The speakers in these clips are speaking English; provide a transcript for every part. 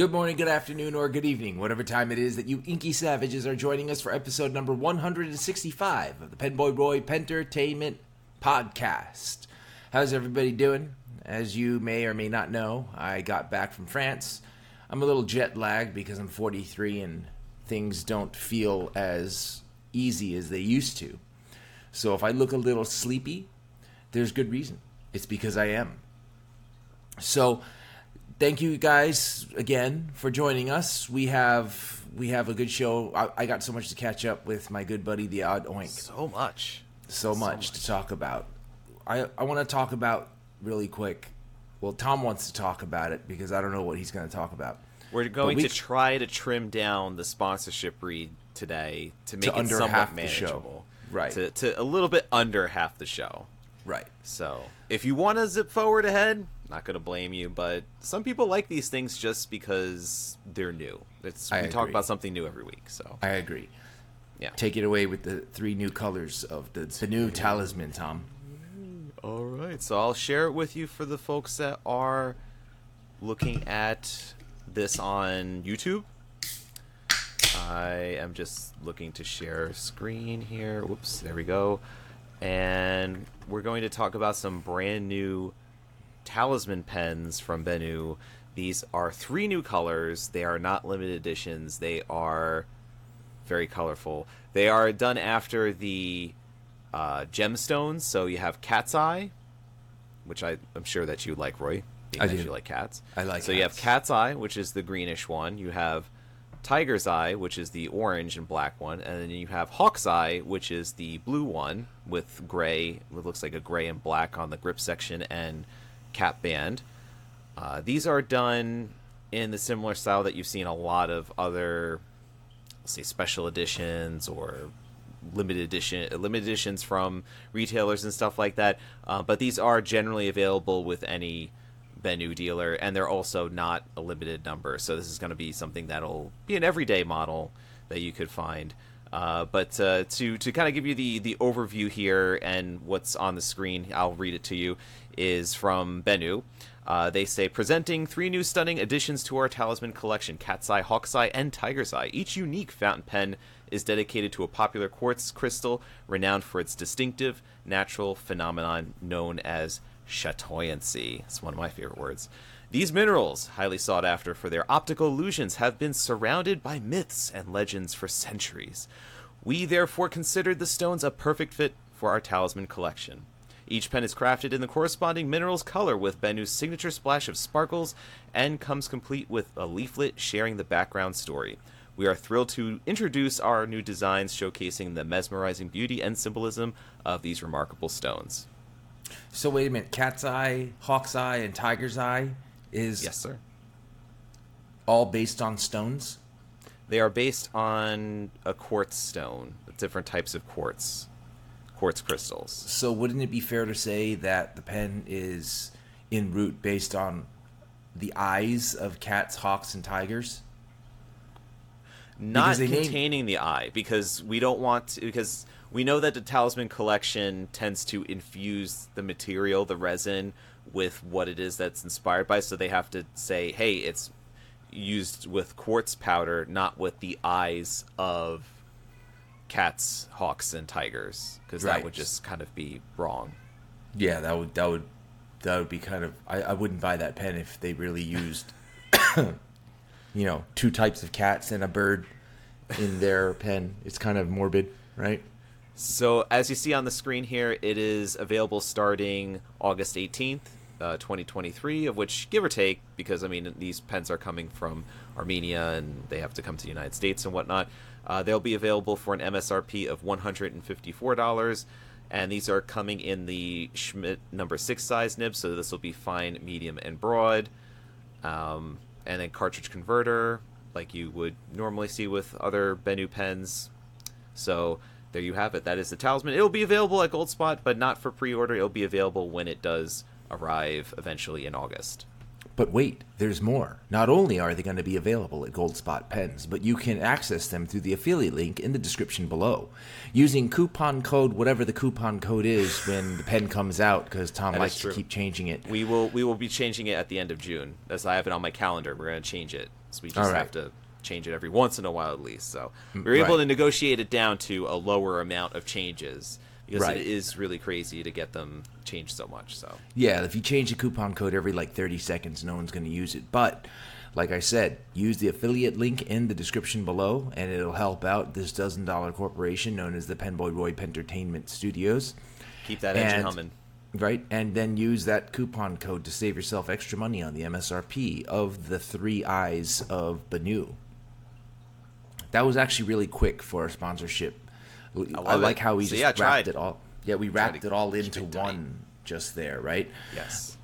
Good morning, good afternoon, or good evening, whatever time it is that you inky savages are joining us for episode number 165 of the Penboy Roy Pentertainment Podcast. How's everybody doing? As you may or may not know, I got back from France. I'm a little jet lagged because I'm 43 and things don't feel as easy as they used to. So if I look a little sleepy, there's good reason. It's because I am. So thank you guys again for joining us. We have we have a good show. I, I got so much to catch up with my good buddy the Odd Oink. So much. So, much, much. to talk about. I I want to talk about really quick. Well, Tom wants to talk about it because I don't know what he's going to talk about. We're going we- to try to trim down the sponsorship read today to make it under somewhat half the show. manageable. Right. To, to a little bit under half the show. Right. So if you want to zip forward ahead, not going to blame you. But some people like these things just because they're new. It's I we talk agree. about something new every week. So I agree. yeah. Take it away with the three new colors of the, the new talisman, Tom. All right, so I'll share it with you for the folks that are looking at this on YouTube. I am just looking to share screen here. Whoops, there we go. And we're going to talk about some brand new talisman pens from Benu. These are three new colors. They are not limited editions. They are very colorful. They are done after the uh, gemstones. So you have Cat's Eye, which I, I'm sure that you like, Roy. I do. you like cats. I like So you have cats. Cat's Eye, which is the greenish one. You have Tiger's Eye, which is the orange and black one, and then you have Hawk's Eye, which is the blue one with gray. It looks like a gray and black on the grip section and cap band. Uh, these are done in the similar style that you've seen a lot of other, say, special editions or limited edition limited editions from retailers and stuff like that. Uh, but these are generally available with any Benu dealer, and they're also not a limited number. So this is going to be something that'll be an everyday model that you could find. Uh, but uh, to to kind of give you the the overview here and what's on the screen, I'll read it to you. Is from Benu. Uh, they say presenting three new stunning additions to our talisman collection: Cat's Eye, Hawk's Eye, and Tiger's Eye. Each unique fountain pen is dedicated to a popular quartz crystal renowned for its distinctive natural phenomenon known as chatoyancy. It's one of my favorite words. These minerals, highly sought after for their optical illusions, have been surrounded by myths and legends for centuries. We therefore considered the stones a perfect fit for our talisman collection. Each pen is crafted in the corresponding mineral's color with Benu's signature splash of sparkles and comes complete with a leaflet sharing the background story. We are thrilled to introduce our new designs showcasing the mesmerizing beauty and symbolism of these remarkable stones. So wait a minute. Cat's Eye, Hawk's Eye, and Tiger's Eye is Yes, sir. all based on stones. They are based on a quartz stone, different types of quartz, quartz crystals. So wouldn't it be fair to say that the pen is in root based on the eyes of cats, hawks, and tigers? Not Because they named- containing the eye, because we don't want to, because we know that the talisman collection tends to infuse the material, the resin, with what it is that's inspired by. So they have to say, hey, it's used with quartz powder, not with the eyes of cats, hawks, and tigers, because that would just kind of be wrong. Yeah, that would that would that would be kind of. I, I wouldn't buy that pen if they really used, you know, two types of cats and a bird in their pen. It's kind of morbid, right? So, as you see on the screen here, it is available starting August 18th, uh, 2023, of which, give or take, because I mean, these pens are coming from Armenia and they have to come to the United States and whatnot, uh, they'll be available for an MSRP of $154. And these are coming in the Schmidt number six size nib, so this will be fine, medium, and broad. Um, and then cartridge converter, like you would normally see with other Benu pens. So there you have it. That is the talisman. It'll be available at Goldspot, but not for pre-order. It'll be available when it does arrive eventually in August. But wait, there's more. Not only are they going to be available at Goldspot Pens, but you can access them through the affiliate link in the description below. Using coupon code, whatever the coupon code is when the pen comes out, because Tom That is likes to true. keep changing it. We will we will be changing it at the end of June. As I have it on my calendar, we're going to change it. So we just All right. have to change it every once in a while at least. So Mm, we're able right. to negotiate it down to a lower amount of changes because Right. it is really crazy to get them changed so much. So Yeah, if you change the coupon code every like 30 seconds, no one's going to use it. But like I said, use the affiliate link in the description below, and it'll help out this dozen dollar corporation known as the Penboy Roy Pentertainment Studios. keep that engine And- humming. Right, and then use that coupon code to save yourself extra money on the MSRP of the Three Eyes of Benu. That was actually really quick for a sponsorship. I, love like it. how we So, just yeah, I wrapped tried. it all. Yeah, we wrapped it all into it one just there, right? Yes.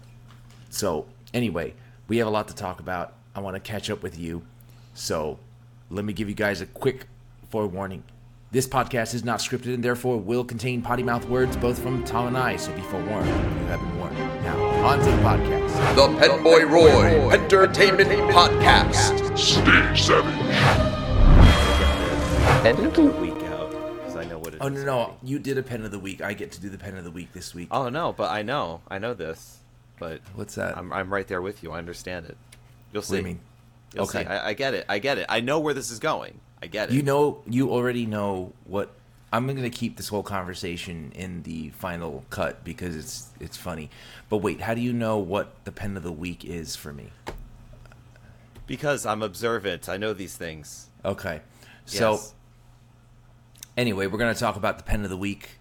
So, anyway, we have a lot to talk about. I want to catch up with you. So, let me give you guys a quick forewarning. This podcast is not scripted and therefore will contain potty mouth words both from Tom and I, so be forewarned. You have been warned. Now, on to the podcast. The Penboy Roy Pentertainment Podcast. Stay savage. End of the week out because I know what it. Oh, no, no. already. You did a pen of the week. I get to do the pen of the week this week. Oh no, but I know, I know this, but What's that? I'm I'm right there with you. I understand it. You'll see. What do you mean? You'll Okay. see. I, I get it. I get it. I know where this is going. I get it. You know, you already know what. I'm going to keep this whole conversation in the final cut because it's it's funny. But wait, how do you know what the pen of the week is for me? because I'm observant. I know these things. Okay. So Yes. Anyway, we're going to talk about the pen of the week.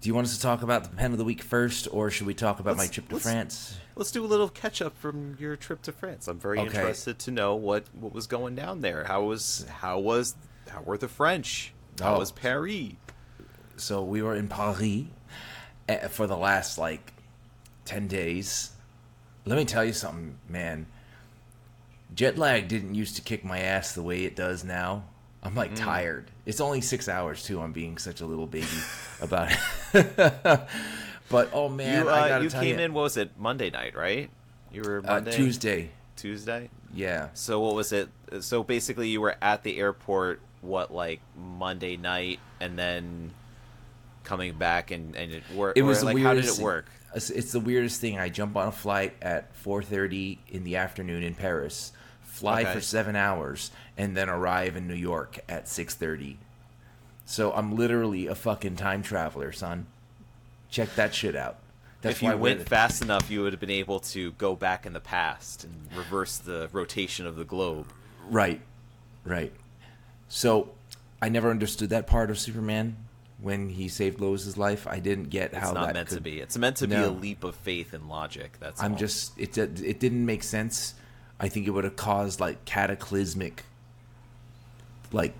Do you want us to talk about the pen of the week first, or should we talk about my Let's- trip to let's- France? let's do a little catch up from your trip to France. I'm very Okay. interested to know what what was going down there. How was how was how were the French? How Oh. was Paris? So we were in Paris eh, for the last like ten days. Let me tell you something, man. Jet lag didn't used to kick my ass the way it does now. I'm like Mm. tired. It's only six hours too. I'm being such a little baby about it. but oh man, you uh, you came you, in. What was it? Monday night, right? You were uh, Monday Tuesday. Tuesday. Yeah, So what was it? So basically, you were at the airport. What like Monday night, and then coming back and and it worked. it was the like how did it work? It's, it's the weirdest thing. I jump on a flight at 4:30 in the afternoon in Paris, fly Okay. for seven hours, and then arrive in New York at 6:30. So I'm literally a fucking time traveler, son. Check that shit out. That's if you why went the- fast enough, you would have been able to go back in the past and reverse the rotation of the globe. Right, right. So I never understood that part of Superman when he saved Lois's life. I didn't get It's how not that meant to could- be. It's meant to be a leap of faith and logic. That's I'm all. just it it didn't make sense. I think it would have caused like cataclysmic, like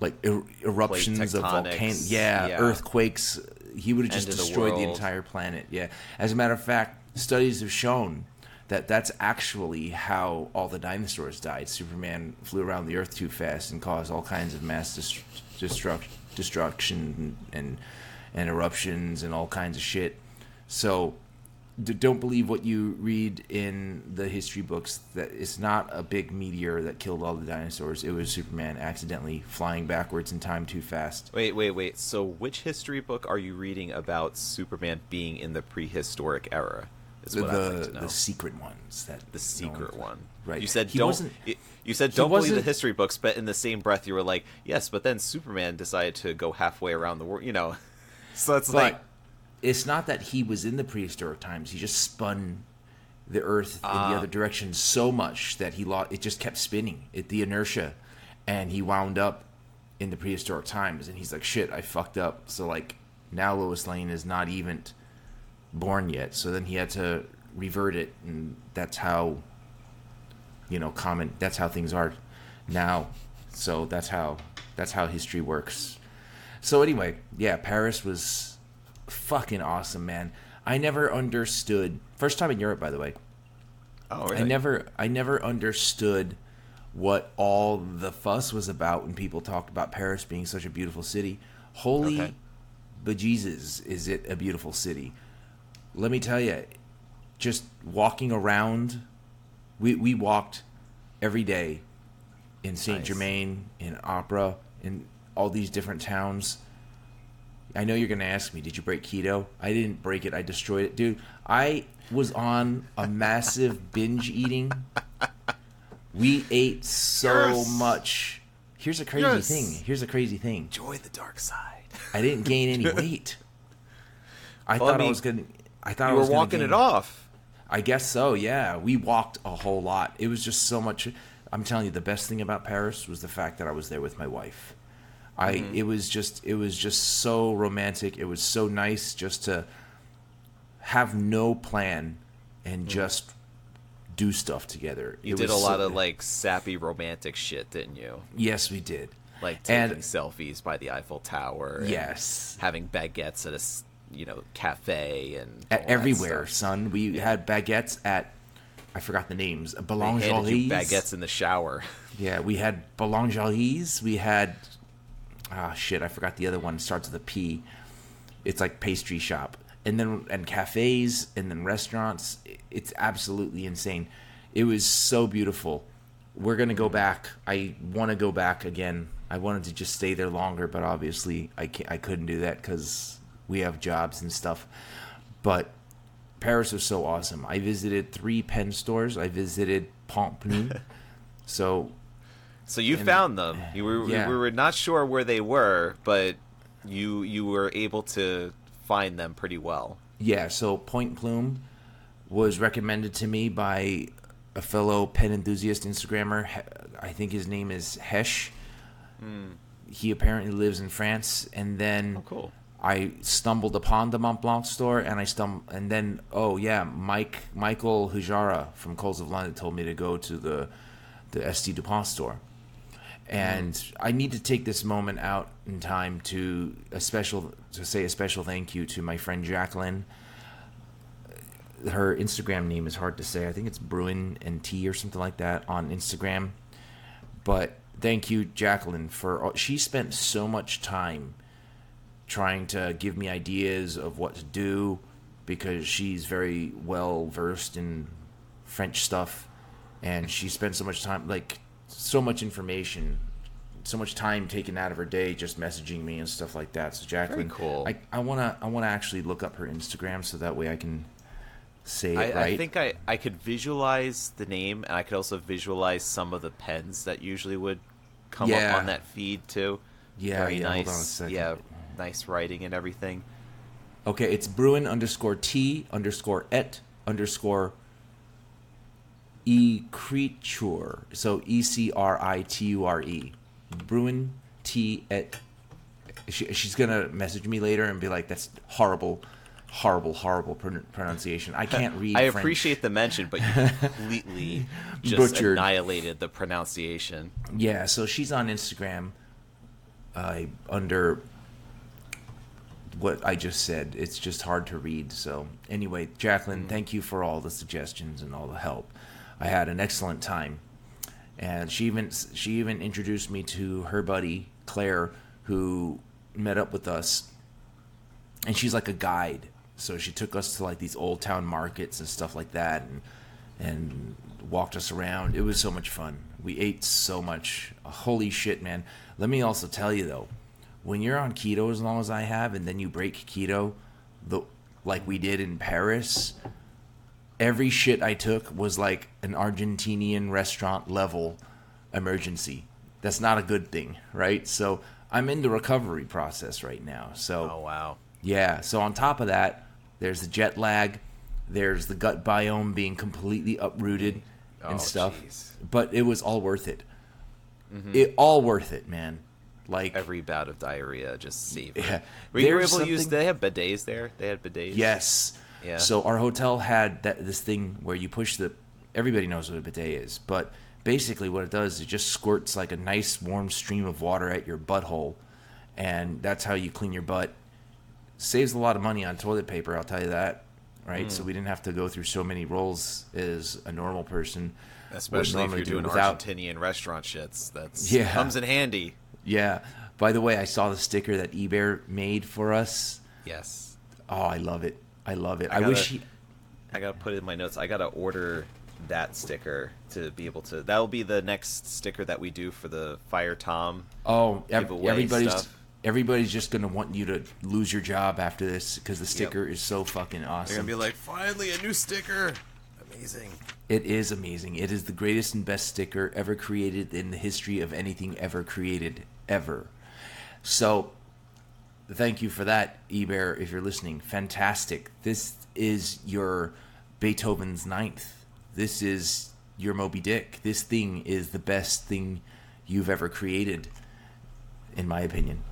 like er- eruptions of volcanoes. Yeah, yeah. earthquakes. He would have just of the destroyed the entire planet. Yeah. As a matter of fact, studies have shown that that's actually how all the dinosaurs died. Superman flew around the Earth too fast and caused all kinds of mass dest- destruct- destruction and and eruptions and all kinds of shit. So d- don't believe what you read in the history books that it's not a big meteor that killed all the dinosaurs. It was Superman accidentally flying backwards in time too fast. Wait, wait, wait. So, which history book are you reading about Superman being in the prehistoric era? Is The I'd like to the, know. the secret ones that The secret no one. Right. You said He don't. You said don't believe the history books, but in the same breath, you were like, "Yes," but then Superman decided to go halfway around the world. You know, so it's like, it's not that he was in the prehistoric times. He just spun the Earth in Ah. the other direction so much that he lost. It just kept spinning. It the inertia, and he wound up in the prehistoric times. And he's like, "Shit, I fucked up." So like now Lois Lane is not even born yet. So then he had to revert it, and that's how you know common. That's how things are now. So that's how that's how history works. So anyway, yeah, Paris was fucking awesome, man. I never understood. First time in Europe, by the way. oh, I never, I never understood what all the fuss was about when people talked about Paris being such a beautiful city. Holy Okay. bejesus, is it a beautiful city? Let me tell you, just walking around. We we walked every day in Saint Nice. Germain, in Opera, in all these different towns. I know you're gonna ask me, did you break keto? I didn't break it. I destroyed it, dude. I was on a massive binge eating. We ate so Yes. much. Here's a crazy Yes. thing. Here's a crazy thing. Enjoy the dark side. I didn't gain any weight. I Well, thought I, mean, was gonna. I thought I You were was gonna walking gain- it off. I guess so. Yeah, we walked a whole lot. It was just so much. I'm telling you, the best thing about Paris was the fact that I was there with my wife. I. Mm-hmm. It was just. It was just so romantic. It was so nice just to have no plan and just do stuff together. You It did a lot so- of like sappy romantic shit, didn't you? Yes, we did. Like taking And- selfies by the Eiffel Tower. and Yes. Having baguettes at a you know cafe and At everywhere, son. We had baguettes at. I forgot the names. Boulangeries. baguettes in the shower. Yeah, we had boulangeries. We had ah shit, I forgot the other one. Starts with a P. It's like pastry shop, and then and cafes, and then restaurants. It's absolutely insane. It was so beautiful. We're gonna go back. I want to go back again. I wanted to just stay there longer, but obviously I can't, I couldn't do that because we have jobs and stuff. But Paris was so awesome. I visited three pen stores. I visited Pompneau. so So you And- found them. You were Yeah. we were not sure where they were, but you you were able to find them pretty well. Yeah, so Point Plume was recommended to me by a fellow pen enthusiast Instagrammer. I think his name is Hesh. Hmm. He apparently lives in France, and then Oh, cool. I stumbled upon the Montblanc store, and I stum and then oh yeah, Mike Michael Hujara from Coles of London told me to go to the the St Dupont store, Mm-hmm. and I need to take this moment out in time to a special to say a special thank you to my friend Jacqueline. Her Instagram name is hard to say. I think it's Bruin and Tea or something like that on Instagram. But thank you, Jacqueline, for all- she spent so much time trying to give me ideas of what to do because she's very well versed in French stuff and she spent so much time like so much information so much time taken out of her day just messaging me and stuff like that so Jacqueline cool. I, I wanna I wanna actually look up her Instagram so that way I can say I, right I think I, I could visualize the name, and I could also visualize some of the pens that usually would come Yeah. up on that feed too. Yeah, very yeah, nice. on a second. Yeah, nice writing and everything. Okay, it's Bruin underscore T underscore et underscore e creature. So E C R I T U R E. Bruin T at. She, she's gonna message me later and be like, "That's horrible, horrible, horrible pron- pronunciation. I can't read." I French." appreciate the mention, but you completely just Butchered. annihilated the pronunciation. Yeah, so she's on Instagram uh, under what I just said. It's just hard to read. So, anyway, Jacqueline, thank you for all the suggestions and all the help. I had an excellent time. And she even she even introduced me to her buddy Claire who met up with us and she's like a guide. So she took us to like these old town markets and stuff like that and and walked us around. It was so much fun. We ate so much. Holy shit, man. Let me also tell you though, when you're on keto as long as I have and then you break keto, the like we did in Paris, every shit I took was like an Argentinian restaurant level emergency. That's not a good thing, right? So I'm in the recovery process right now. So Oh wow. yeah. So on top of that, there's the jet lag. There's the gut biome being completely uprooted and Oh, stuff. jeez. But it was all worth it. Mm-hmm. It all worth it, man. Like Every bout of diarrhea just saved. Yeah. it. Were you able to use? They have bidets there. They had bidets. yes. Yeah. So our hotel had that this thing where you push the. Everybody knows what a bidet is, but basically what it does is it just squirts like a nice warm stream of water at your butthole, and that's how you clean your butt. Saves a lot of money on toilet paper, I'll tell you that. Right, Hmm. so we didn't have to go through so many rolls as a normal person. Especially if you're do doing without- Argentinian restaurant shits. That's Yeah. comes in handy. Yeah. By the way, I saw the sticker that eBay made for us. Yes. Oh, I love it. I love it. I, I wish gotta- he. I gotta put it in my notes. I gotta order that sticker to be able to. That'll be the next sticker that we do for the Fire Tom. Oh, everybody's stuff. everybody's just gonna want you to lose your job after this because the sticker is so fucking They're awesome. gonna be like, finally a new sticker. Amazing. It is amazing. It is the greatest and best sticker ever created in the history of anything ever created ever. So, thank you for that, Eber. If you're listening, fantastic. This is your Beethoven's Ninth. This is your Moby Dick. This thing is the best thing you've ever created, in my opinion.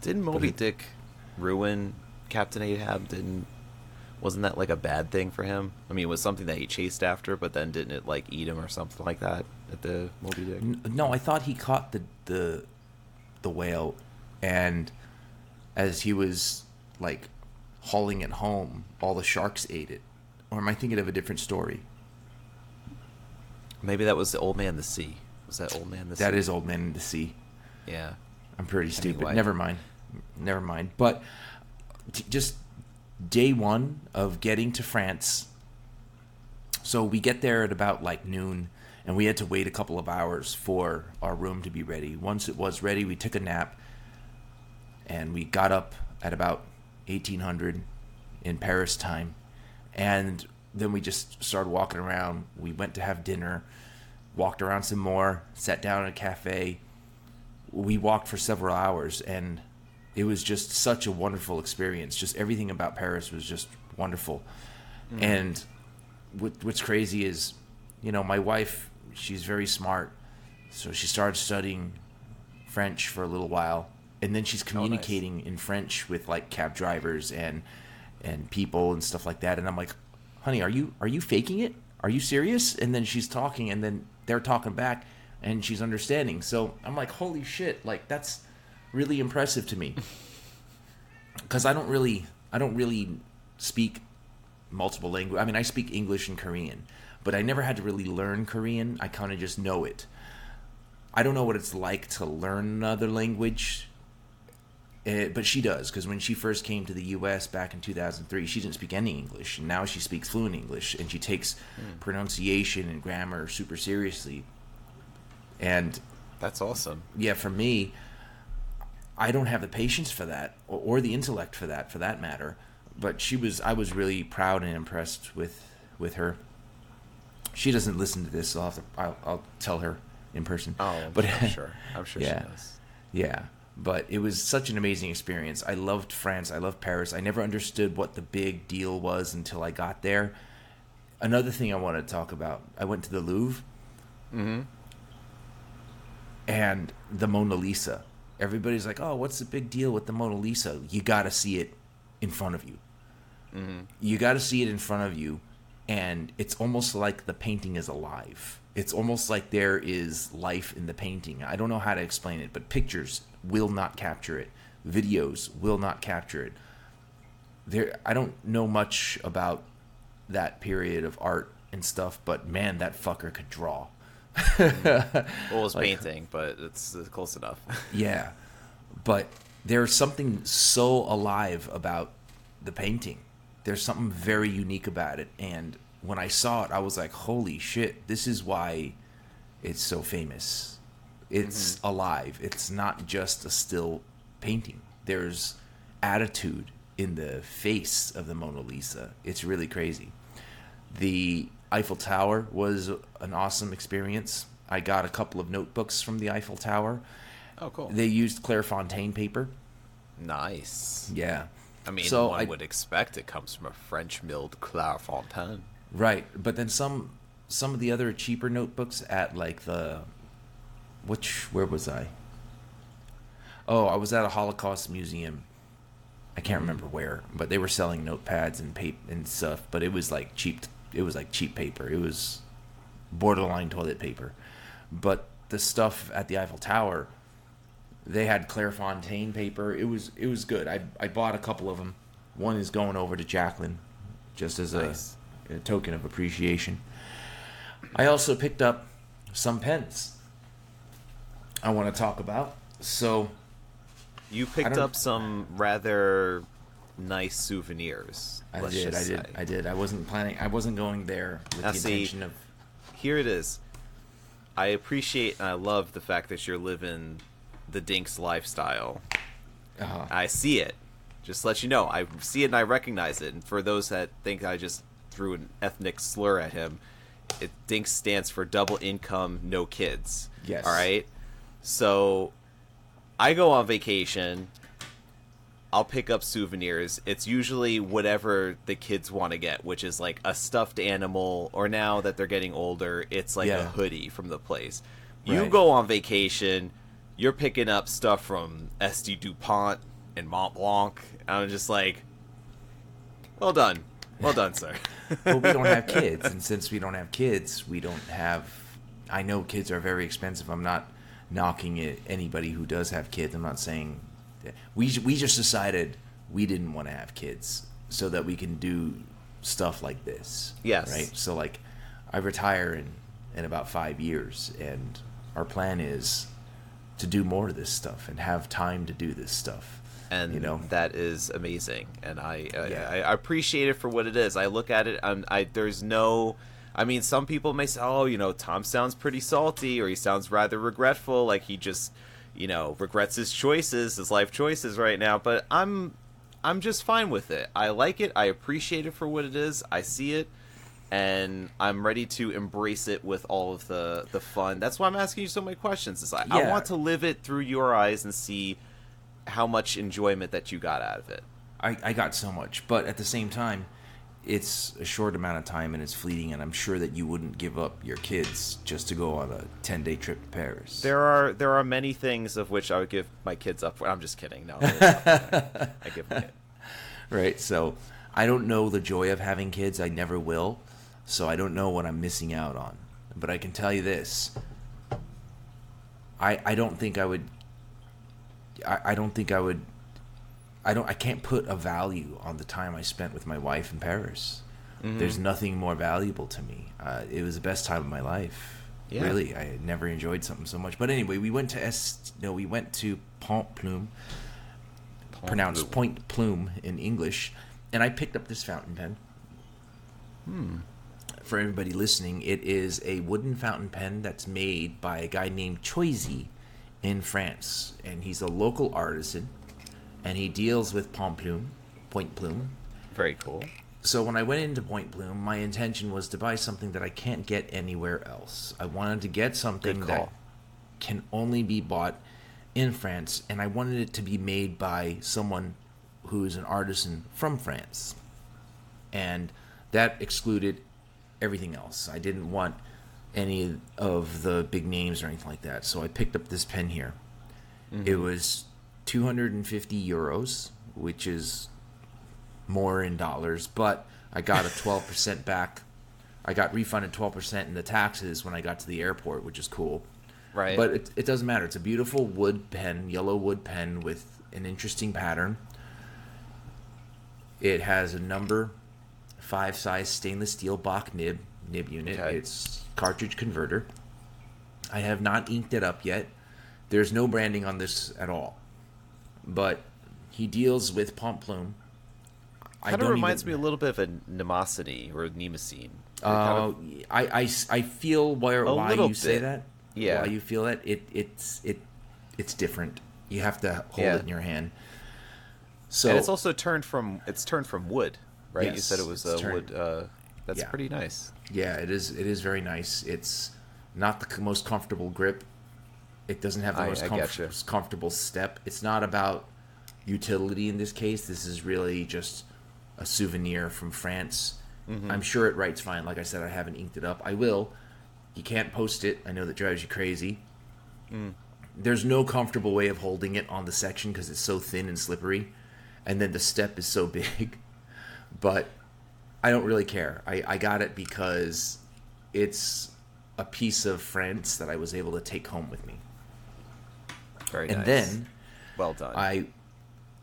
Didn't Moby it- Dick ruin Captain Ahab? Didn't wasn't that like a bad thing for him? I mean, it was something that he chased after, but then didn't it like eat him or something like that at the Moby Dick? N- No, I thought he caught the the the whale, and as he was like hauling it home, all the sharks ate it. Or am I thinking of a different story? Maybe that was the Old Man in the Sea. Was that Old Man in the Sea? That is Old Man in the Sea. Yeah. I'm pretty stupid. Hemingway. Never mind. Never mind. But t- just day one of getting to France. So we get there at about like noon, and we had to wait a couple of hours for our room to be ready. Once it was ready, we took a nap, and we got up at about 1800 in Paris time, and then we just started walking around. We went to have dinner, walked around some more, sat down at a cafe, we walked for several hours and it was just such a wonderful experience. Just everything about paris was just wonderful. Mm-hmm. And what, what's crazy is you know my wife she's very smart so she started studying french for a little while and then she's oh, communicating in french with like cab drivers and and people and stuff like that and i'm like honey are you are you faking it? Are you serious? And then she's talking and then they're talking back and she's understanding. So i'm like holy shit like that's really impressive to me. Because i don't really i don't really speak multiple language i mean i speak english and korean but i never had to really learn korean i kind of just know it. I don't know what it's like to learn another language uh, but she does because when she first came to the U.S. back in 2003, she didn't speak any English, and now she speaks fluent English, and she takes pronunciation and grammar super seriously. And That's awesome. yeah, for me, I don't have the patience for that, or, or the intellect for that, for that matter. But she was, I was really proud and impressed with with her. She doesn't listen to this, so I'll, have to, I'll, I'll tell her in person. Oh, but I'm sure. I'm sure yeah. she does. Yeah, but it was such an amazing experience. I loved France. I loved Paris. I never understood what the big deal was until I got there. Another thing I want to talk about. I went to the Louvre. Mm-hmm. And the Mona Lisa. Everybody's like, "Oh, what's the big deal with the Mona Lisa?" You got to see it in front of you. You got to see it in front of you, and it's almost like the painting is alive. It's almost like there is life in the painting. I don't know how to explain it, but pictures will not capture it. Videos will not capture it. There, I don't know much about that period of art and stuff, but man, that fucker could draw. Well, it was painting, but it's uh, close enough. Yeah, but there's something so alive about the painting. There's something very unique about it, and when I saw it, I was like, "Holy shit! This is why it's so famous. It's mm-hmm. alive. It's not just a still painting. There's attitude in the face of the Mona Lisa. It's really crazy." The Eiffel Tower was an awesome experience. I got a couple of notebooks from the Eiffel Tower. oh, cool. They used Clairefontaine paper. nice. Yeah. I mean, So one I- would expect it comes from a French milled Clairefontaine. Right, but then some some of the other cheaper notebooks at like the which where was I? Oh, I was at a Holocaust museum. I can't mm-hmm. remember where, but they were selling notepads and paper and stuff, but it was like cheap it was like cheap paper. It was borderline toilet paper. But the stuff at the Eiffel Tower, they had Clairefontaine paper. It was it was good. I I bought a couple of them. One is going over to Jacqueline, just as Nice. a, a token of appreciation. I also picked up some pens. I want to talk about. So You picked up some rather nice souvenirs. I did, I just did. I did. I wasn't planning. I wasn't going there with Now the see- intention of. Here it is. I appreciate and I love the fact that you're living the Dinks lifestyle. Uh, I see it. Just to let you know, I see it and I recognize it. And for those that think I just threw an ethnic slur at him, it Dinks stands for double income, no kids. Yes. All right. So I go on vacation. I'll pick up souvenirs. It's usually whatever the kids want to get, which is like a stuffed animal, or now that they're getting older, it's like a hoodie from the place. You Right. go on vacation, you're picking up stuff from S.T. Dupont and Montblanc. And I'm just like, well done. Well done, sir. well, we don't have kids, and since we don't have kids, we don't have. I know kids are very expensive. I'm not knocking it. Anybody who does have kids, I'm not saying. We we just decided we didn't want to have kids so that we can do stuff like this. Yes. Right. So like, I retire in in about five years, and our plan is to do more of this stuff and have time to do this stuff. and you know, that is amazing and I, I Yeah. I, I appreciate it for what it is i look at it I'm, i there's no i mean some people may say oh you know tom sounds pretty salty or he sounds rather regretful like he just you know regrets his choices his life choices right now but i'm i'm just fine with it i like it i appreciate it for what it is i see it and I'm ready to embrace it with all of the the fun. That's why I'm asking you so many questions. Is I, I want to live it through your eyes and see how much enjoyment that you got out of it. I, I got so much, but at the same time, it's a short amount of time and it's fleeting, and I'm sure that you wouldn't give up your kids just to go on a 10 day trip to Paris. There are there are many things of which I would give my kids up for. I'm just kidding. No, I give my right? So I don't know the joy of having kids. I never will. So I don't know what I'm missing out on. But I can tell you this I, I don't think I would. I, I don't think I would. I don't. I can't put a value on the time I spent with my wife in Paris. There's nothing more valuable to me. Uh, it was the best time of my life. Yeah. Really, I never enjoyed something so much. But anyway, we went to Est. No, we went to Pont Plume, pronounced Point Plume in English, and I picked up this fountain pen. Hmm. For everybody listening, it is a wooden fountain pen that's made by a guy named Choisy in France, and he's a local artisan, and he deals with Pont Plume, Point Plume. Very cool. So when I went into Point Plume, my intention was to buy something that I can't get anywhere else. I wanted to get something that can only be bought in France, and I wanted it to be made by someone who is an artisan from France. And that excluded everything else. I didn't want any of the big names or anything like that. So I picked up this pen here. It mm-hmm. was 250 euros, which is more in dollars, but I got a 12% back. I got refunded 12% in the taxes when I got to the airport, which is cool. Right. But it, it doesn't matter. It's a beautiful wood pen, yellow wood pen with an interesting pattern. It has a number five size stainless steel Bock nib nib unit. Okay. It's cartridge converter. I have not inked it up yet. There's no branding on this at all. But he deals with Pont Plume. I Kind of reminds even- me a little bit of a Nemosity or a Nemosine. uh, I, I, I feel where why little you say that. Yeah. Why you feel that it it's it it's different. You have to hold Yeah. it in your hand. So and it's also turned from it's turned from wood, right? you said it was turned- wood. Uh, that's Yeah. pretty nice. yeah, it is it is very nice. It's not the most comfortable grip. It doesn't have the I- most comf- comfortable step. It's not about utility in this case. This is really just a souvenir from France. Mm-hmm. I'm sure it writes fine. Like I said, I haven't inked it up. I will. You can't post it. I know that drives you crazy. Mm. There's no comfortable way of holding it on the section because it's so thin and slippery, and then the step is so big. But I don't really care. I, I got it because it's a piece of France that I was able to take home with me. Very And nice. then well done. I,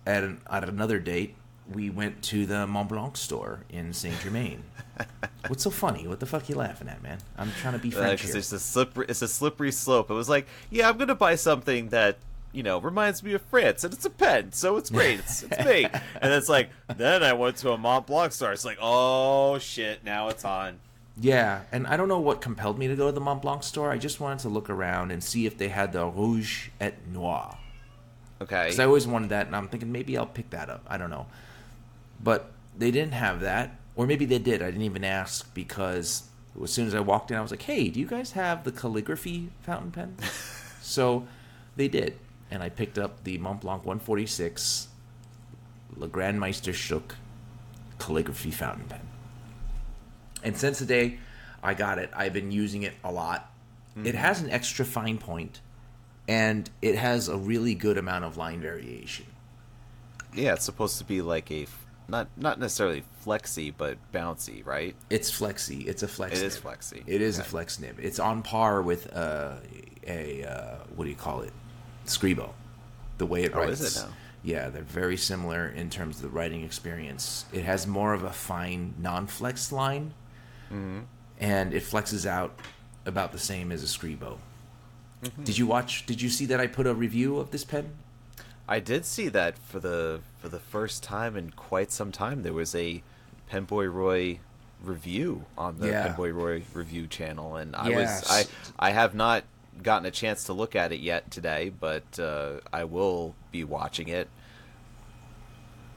at, an, at another date, we went to the Montblanc store in Saint Germain. What's so funny? What the fuck are you laughing at, man? I'm trying to be uh, French because here. it's a slippery it's a slippery slope. It was like, yeah, I'm gonna buy something that you know, reminds me of France, and it's a pen, so it's great. It's, it's me. And it's like, then I went to a Montblanc store. It's like, oh shit, now it's on. Yeah, and I don't know what compelled me to go to the Montblanc store. I just wanted to look around and see if they had the Rouge et Noir. Okay. Because I always wanted that, and I'm thinking maybe I'll pick that up. I don't know. But they didn't have that, or maybe they did. I didn't even ask because as soon as I walked in, I was like, hey, do you guys have the calligraphy fountain pen? so they did. And I picked up the Montblanc 146 Le Grand Meisterstück calligraphy fountain pen. And since the day I got it, I've been using it a lot. It has an extra fine point, and it has a really good amount of line variation. yeah, it's supposed to be like a not not necessarily flexy, but bouncy, right? It's flexy. It's a flex. It is nib. flexy. It is a flex nib. It's on par with uh, a uh, what do you call it? Scribo. The way it Oh, writes. is it now? Yeah, they're very similar in terms of the writing experience. It has more of a fine non-flex line, Mm-hmm. and it flexes out about the same as a Scribo. Mm-hmm. Did you watch? Did you see that I put a review of this pen? I did see that for the for the first time in quite some time. There was a Penboy Roy review on the Yeah. Penboy Roy review channel, and I Yes. was I I have not gotten a chance to look at it yet today, but uh, I will be watching it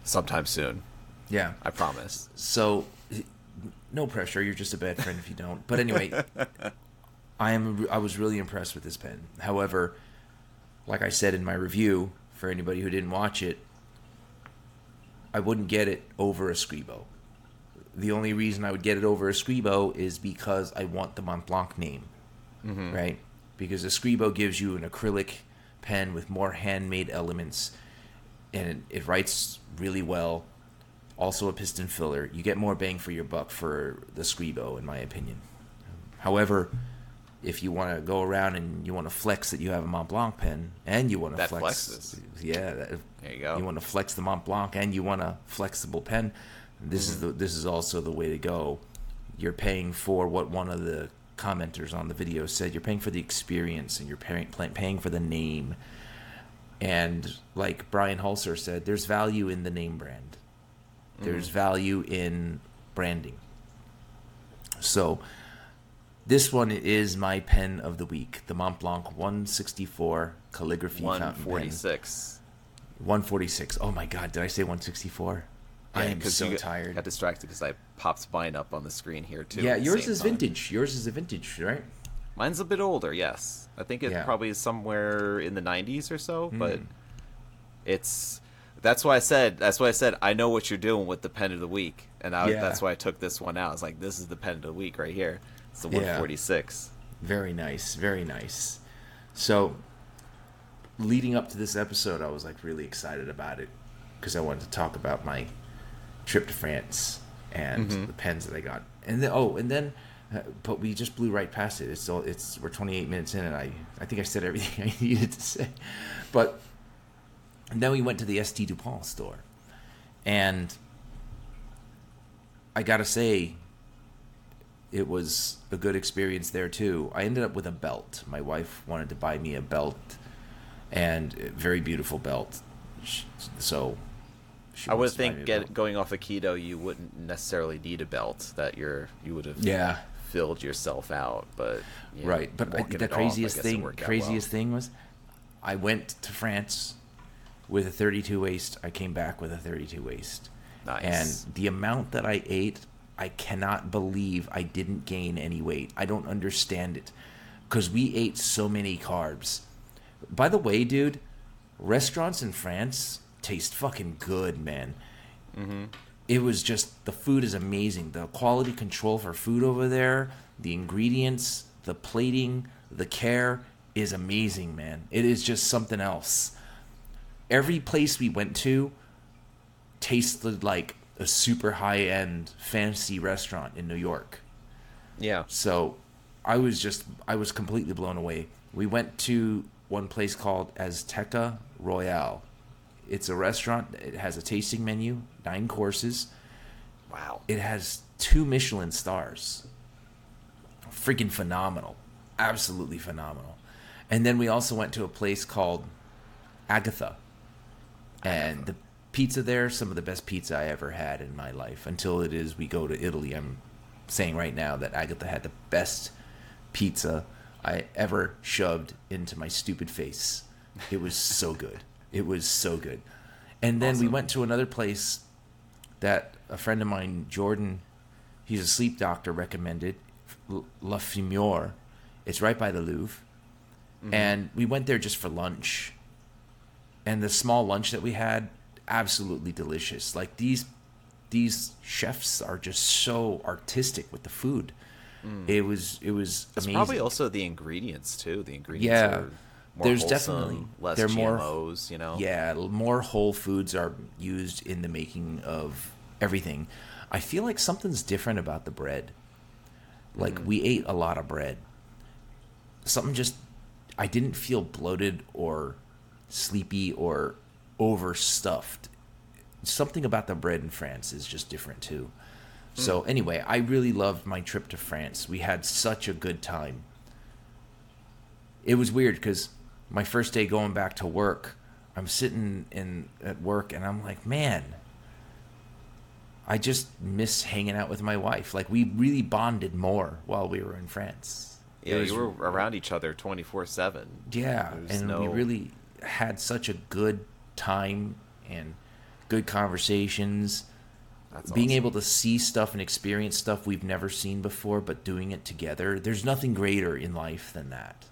sometime soon. Yeah. I promise. So, no pressure. You're just a bad friend if you don't. But anyway, I am. I was really impressed with this pen. However, like I said in my review, for anybody who didn't watch it, I wouldn't get it over a Scribo. The only reason I would get it over a Scribo is because I want the Montblanc name, mm-hmm. right? Because a Scribo gives you an acrylic pen with more handmade elements, and it, it writes really well also a piston filler. You get more bang for your buck for the Scribo, in my opinion. However, if you want to go around and you want to flex that you have a Montblanc pen, and you want to That flex, flexes. yeah, that, There you go. You want to flex the Montblanc, and you want a flexible pen. This is mm-hmm. the this is also the way to go. You're paying for what one of the commenters on the video said. You're paying for the experience, and you're paying paying for the name. And like Brian Hulser said, there's value in the name brand. There's value in branding. So this one is my pen of the week, the Montblanc 164 calligraphy One fountain pen. six. 146. Oh my god, did I say 164? I am so you tired. Got distracted because I popped mine up on the screen here too. yeah, yours is time. vintage. Yours is a vintage, right? Mine's a bit older, yes. I think it Yeah. probably is somewhere in the 90s or so, but Hmm. it's that's why I said that's why I said I know what you're doing with the pen of the week, and I, Yeah. that's why I took this one out. I was like, this is the pen of the week right here. It's the Yeah. 146. Very nice, very nice. So, leading up to this episode, I was like really excited about it because I wanted to talk about my trip to France and Mm-hmm. the pens that I got. And then, oh, and then, uh, but we just blew right past it. It's still, it's we're 28 minutes in, and I, I think I said everything I needed to say. But and then we went to the St. Dupont store, and I gotta say, it was a good experience there too. I ended up with a belt. My wife wanted to buy me a belt, and a very beautiful belt. So, she I would wants to buy me think get, going off a keto, you wouldn't necessarily need a belt. That you're you would have Yeah. filled yourself out, but you know, right. But I, the it off, craziest thing, craziest well. thing was, I went to France with a 32 waist. I came back with a 32 waist. Nice. And the amount that I ate, I cannot believe I didn't gain any weight. I don't understand it. Because we ate so many carbs. By the way, dude, restaurants in France taste fucking good, man. Mm-hmm. It was just, the food is amazing. The quality control for food over there, the ingredients, the plating, the care is amazing, man. It is just something else. Every place we went to, tasted like a super high end fancy restaurant in New York. Yeah. So I was just I was completely blown away. We went to one place called Azteca Royale. It's a restaurant. It has a tasting menu, nine courses. Wow. It has two Michelin stars. Freaking phenomenal. Absolutely phenomenal. And then we also went to a place called Agatha, and the pizza there, some of the best pizza I ever had in my life. Until it is we go to Italy, I'm saying right now that Agatha had the best pizza I ever shoved into my stupid face. It was so good. It was so good. And then we went to another place that a friend of mine, Jordan, he's a sleep doctor, recommended, La Fumoir. It's right by the Louvre. Mm-hmm. And we went there just for lunch. And the small lunch that we had, absolutely delicious. Like these these chefs are just so artistic with the food. Mm. It was it was It's amazing. probably also the ingredients too. The ingredients Yeah. are more There's wholesome, definitely- less they're more- GMOs. You know, Yeah, more whole foods are used in the making of everything. I feel like something's different about the bread. Like mm. we ate a lot of bread. Something just I didn't feel bloated or sleepy or overstuffed. Something about the bread in France is just different too. So mm. anyway, I really loved my trip to France. We had such a good time it was weird because my first day going back to work, I'm sitting in at work and I'm like, man, I just miss hanging out with my wife. Like we really bonded more while we were in France. Yeah, was- you were around each other twenty four seven. yeah, There's and we really had such a good time and good conversations. That's Being awesome. able to see stuff and experience stuff we've never seen before, but doing it together. There's nothing greater in life than that.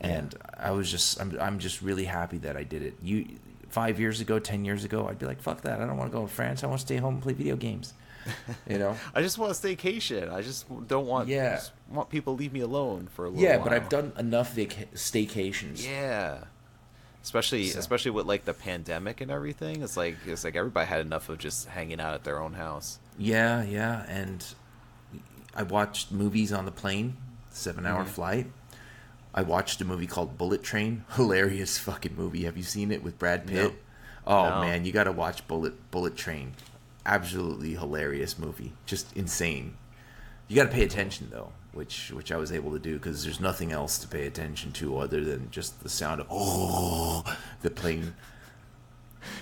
And I was just, I'm, I'm just really happy that I did it. You, five years ago, ten years ago, I'd be like, fuck that. I don't want to go to France. I want to stay home and play video games. You know. I just want a staycation. I just don't want. Yeah. want people to leave me alone for a little while. yeah, while. but I've done enough vac- staycations. Yeah. Especially, So- especially with like the pandemic and everything, it's like it's like everybody had enough of just hanging out at their own house. Yeah, yeah, and I watched movies on the plane, seven-hour Mm-hmm. flight. I watched a movie called Bullet Train. Hilarious fucking movie. Have you seen it with Brad Pitt? No. Oh No. man, you got to watch Bullet Bullet Train. Absolutely hilarious movie. Just insane. You got to pay attention though, which which I was able to do because there's nothing else to pay attention to other than just the sound of oh the plane.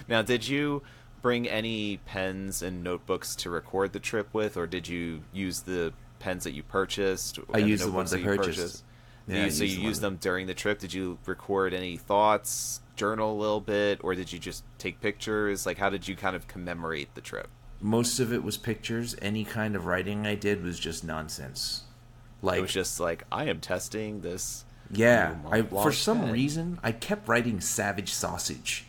Now, did you bring any pens and notebooks to record the trip with, or did you use the pens that you purchased? I used the ones I you purchased. You- Yeah, I so you the used them during the trip. Did you record any thoughts, journal a little bit, or did you just take pictures? Like, how did you kind of commemorate the trip? Most of it was pictures. Any kind of writing I did was just nonsense. Like It was just like, I am testing this. Yeah, I for some pen. reason I kept writing savage sausage.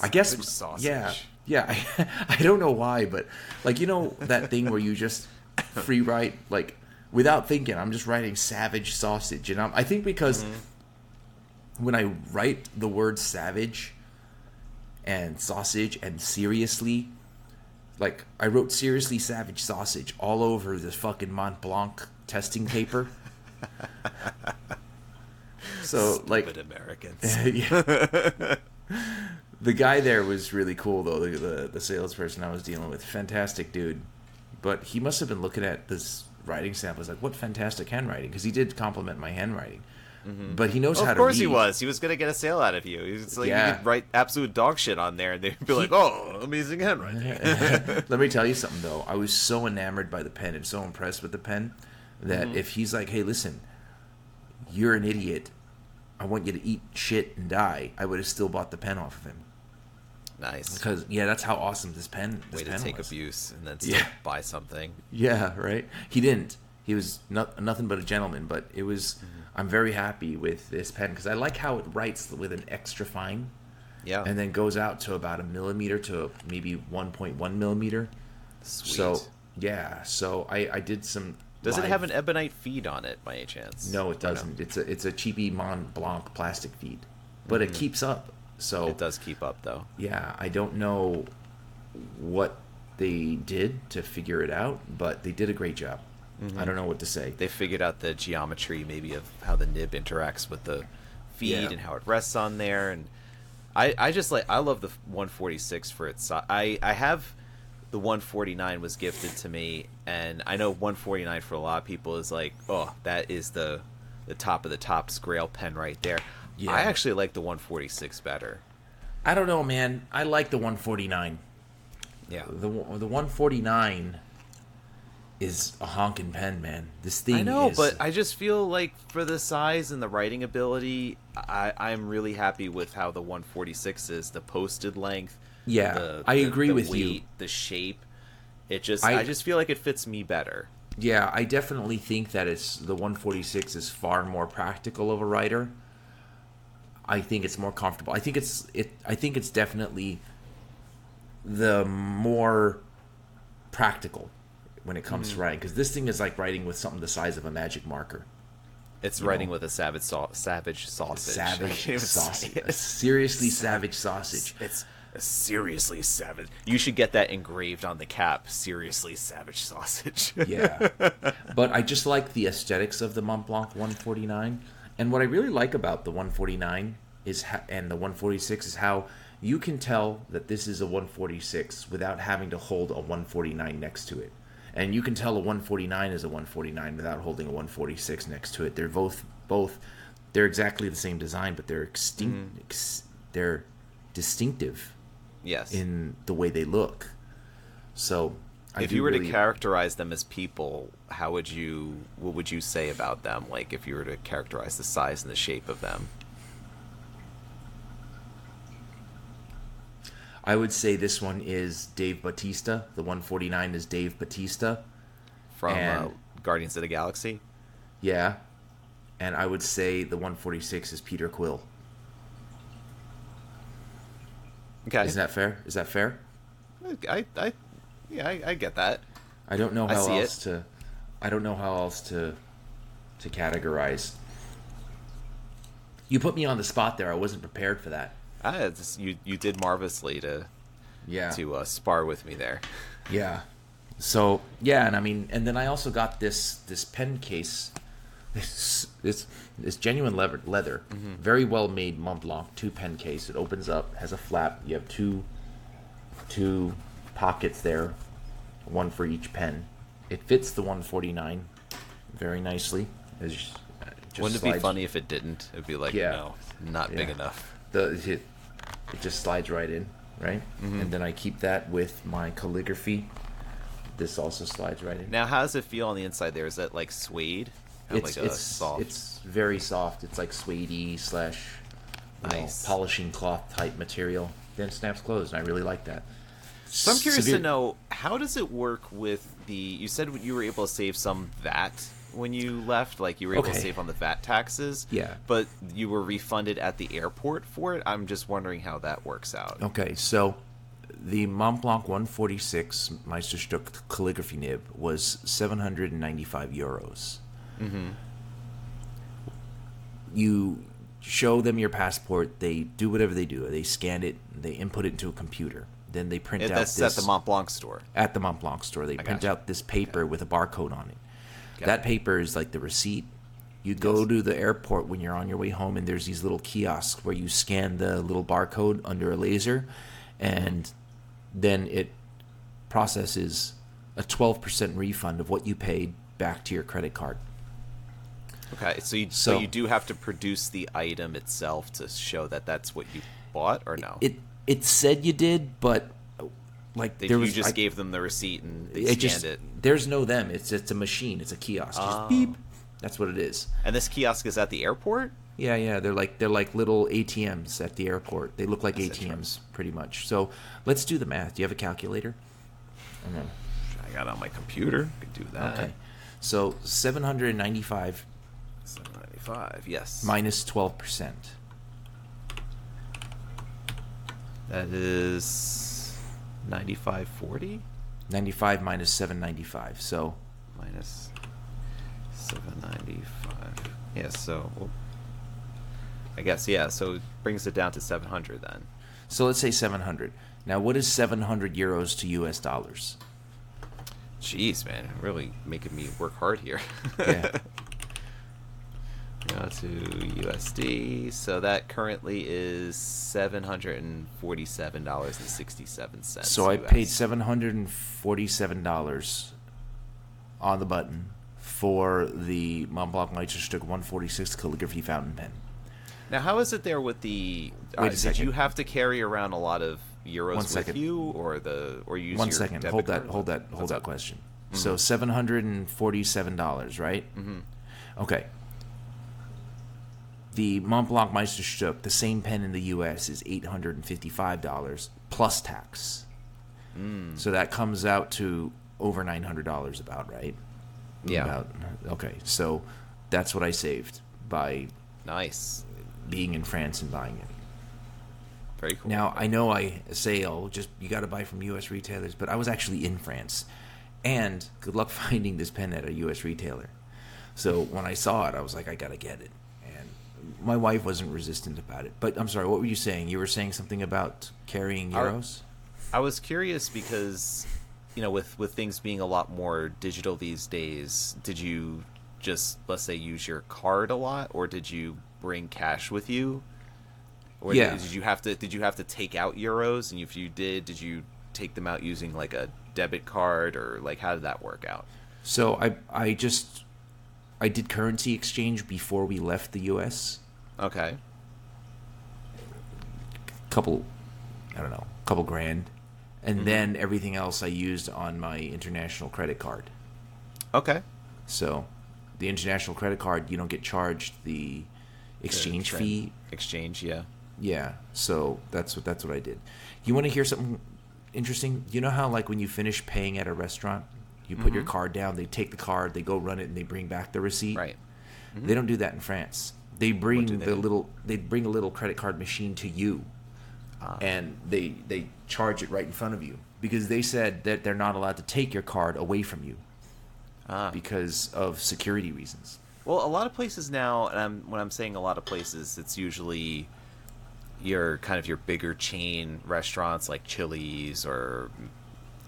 I guess Savage sausage. yeah, yeah. I, I don't know why, but like you know that thing where you just free write like without thinking. I'm just writing savage sausage, and I'm, I think because Mm-hmm. when I write the word savage and sausage and seriously, like I wrote seriously savage sausage all over this fucking Montblanc testing paper. so like But Americans. yeah. the guy there was really cool though. The, the the salesperson I was dealing with, fantastic dude. But he must have been looking at this writing sample. He's like, "What fantastic handwriting!" Because he did compliment my handwriting. But he knows how Mm-hmm. Of to course read. he was. He was gonna get a sale out of you. He was like, Yeah. you could write absolute dog shit on there, and they'd be like, "Oh, amazing handwriting." Let me tell you something though. I was so enamored by the pen and so impressed with the pen that Mm-hmm. if he's like, "Hey, listen, you're an idiot. I want you to eat shit and die," I would have still bought the pen off of him nice. because yeah, that's how awesome this pen. This Way to pen take was. abuse and then still Yeah. buy something. Yeah, right. He didn't. He was not, nothing but a gentleman. But it was. Mm-hmm. I'm very happy with this pen because I like how it writes with an extra fine, Yeah. and then goes out to about a millimeter to maybe 1.1 millimeter. Sweet. So yeah, so I I did some. Does it have an ebonite feed on it by any chance? No, it doesn't. It's a it's a cheapy Montblanc plastic feed, but it keeps up. So Mm-hmm. It does keep up though. yeah, I don't know what they did to figure it out, but they did a great job. Mm-hmm. I don't know what to say. They figured out the geometry maybe of how the nib interacts with the feed Yeah. and how it rests on there and I, I just like I love the 146 for its si- I I have the 149 was gifted to me and I know 149 for a lot of people is like oh that is the the top of the tops grail pen right there. Yeah. I actually like the 146 better. I don't know, man. I like the 149. Yeah. The the 149 is a honking pen, man. This thing I know, is, but I just feel like for the size and the writing ability, I, I'm really happy with how the 146 is. The posted length. Yeah, the, I the- agree the with you. The shape. It just, I- I, just feel like it fits me better. Yeah, I definitely think that it's the 146 is far more practical of a writer. I think it's more comfortable. I think it's it. I think it's definitely the more practical when it comes to Mm-hmm. writing because this thing is like writing with something the size of a magic marker. It's You writing know. with a savage, sau- savage sausage. Savage can't even say sausage. seriously savage sausage. It's seriously savage. You should get that engraved on the cap. Seriously savage sausage. Yeah. but I just like the aesthetics of the Montblanc 149. And what I really like about the 149 is ha- and the 146 is how you can tell that this is a 146 without having to hold a 149 next to it. And you can tell a 149 is a 149 without holding a 146 next to it. They're both both they're exactly the same design, but they're extinct mm-hmm. ex- they're distinctive yes. in the way they look. So I if you were really- to characterize them as people, how would you? What would you say about them? Like if you were to characterize the size and the shape of them. I would say this one is Dave Bautista. The 149 is Dave Bautista. from uh, Guardians of the Galaxy. Yeah. And I would say the 146 is Peter Quill. Okay, Is that fair? Is that fair? I, I, yeah, I, I get that. I don't know how see it. else to I don't know how else to to categorize. You put me on the spot there. I wasn't prepared for that. Ah, it's, you you did marvelously to Yeah. to uh, spar with me there. Yeah. So yeah, and I mean, and then I also got this this pen case. This this, this genuine leather, leather, very well made Montblanc two pen case. It opens up, has a flap. You have two two pockets there, one for each pen. It fits the 149 very nicely. Uh, just Wouldn't it be funny if it didn't? It'd be like, Yeah. no, not big enough. the it, it just slides right in, right? Mm-hmm. And then I keep that with my calligraphy. This also slides right in. Now, how does it feel on the inside? There is that like suede, it's like it's soft. it's very soft. It's like suede slash you know, Nice. polishing cloth type material. Then snaps closed, and I really like that. So I'm curious Severe- to know how does it work with the? You said you were able to save some VAT when you left, like you were able to save on the VAT taxes. Yeah. But you were refunded at the airport for it. I'm just wondering how that works out. Okay, so the Montblanc 146 Meisterstück calligraphy nib was 795 euros. Mm-hmm. You show them your passport. They do whatever they do. They scan it. They input it into a computer. Then they print It- out that's this at the Montblanc store. at the Montblanc store. They print out this paper with a barcode on it. Okay. That paper is like the receipt. You go to the airport when you're on your way home, and there's these little kiosks where you scan the little barcode under a laser, and then it processes a 12% refund of what you paid back to your credit card. Okay, so you so, you do have to produce the item itself to show that that's what you bought, or no? It it said you did, but like they, there was, just I, gave them the receipt and it just, it. There's no them. It's it's a machine. It's a kiosk. Oh. beep. That's what it is. And this kiosk is at the airport. Yeah, yeah. They're like they're like little ATMs at the airport. They look like that's ATMs pretty much. So let's do the math. Do you have a calculator? I, I got on my computer. Could do that. Okay. So seven hundred ninety-five 795, yes. Minus 12%. That is 9540? 95 minus 795, so. Minus 795. Yeah, so. I guess, yeah, so it brings it down to 700 then. So let's say 700. Now, what is 700 euros to US dollars? Jeez, man, really making me work hard here. yeah. Go to USD. So that currently is seven hundred and forty-seven dollars and sixty-seven cents. so I paid $747 on the button for the Montblanc Meisterstück 146 calligraphy fountain pen. Now, how is it there with the? Wait a uh, did second. you have to carry around a lot of euros One with second. you, or the or use One second. Hold that. Hold that. Hold What's that up? question. So seven hundred and forty-seven dollars, right? Mm-hmm. Okay. The Montblanc Meisterstück, the same pen in the U.S. is eight hundred and fifty-five dollars plus tax. So that comes out to over nine hundred dollars, about right? Yeah. About, okay, so that's what I saved by Nice, being in France and buying it. very cool. Now I know I say, "Oh, just you got to buy from U.S. retailers," but I was actually in France, and good luck finding this pen at a U.S. retailer. So when I saw it, I was like, "I got to get it," my wife wasn't resistant about it. But I'm sorry, what were you saying? You were saying something about carrying euros. I was curious because, you know, with with things being a lot more digital these days, did you just let's say use your card a lot, or did you bring cash with you? Or Yeah. did you have to did you have to take out euros? And if you did, did you take them out using like a debit card, or like how did that work out? So I I just I did currency exchange before we left the U.S. Okay. couple I don't know, couple grand. And mm-hmm. then everything else I used on my international credit card. Okay. So, the international credit card, you don't get charged the exchange Tran- fee. Exchange, yeah. Yeah. So that's what that's what I did. You want to hear something interesting? You know how like when you finish paying at a restaurant, you put your card down, they take the card, they go run it, and they bring back the receipt. Right. They don't do that in France. They bring they the do? little they bring a little credit card machine to you, Ah. and they they charge it right in front of you because they said that they're not allowed to take your card away from you Ah. because of security reasons. Well, a lot of places now, and I'm, when I'm saying a lot of places, it's usually your kind of your bigger chain restaurants like Chili's or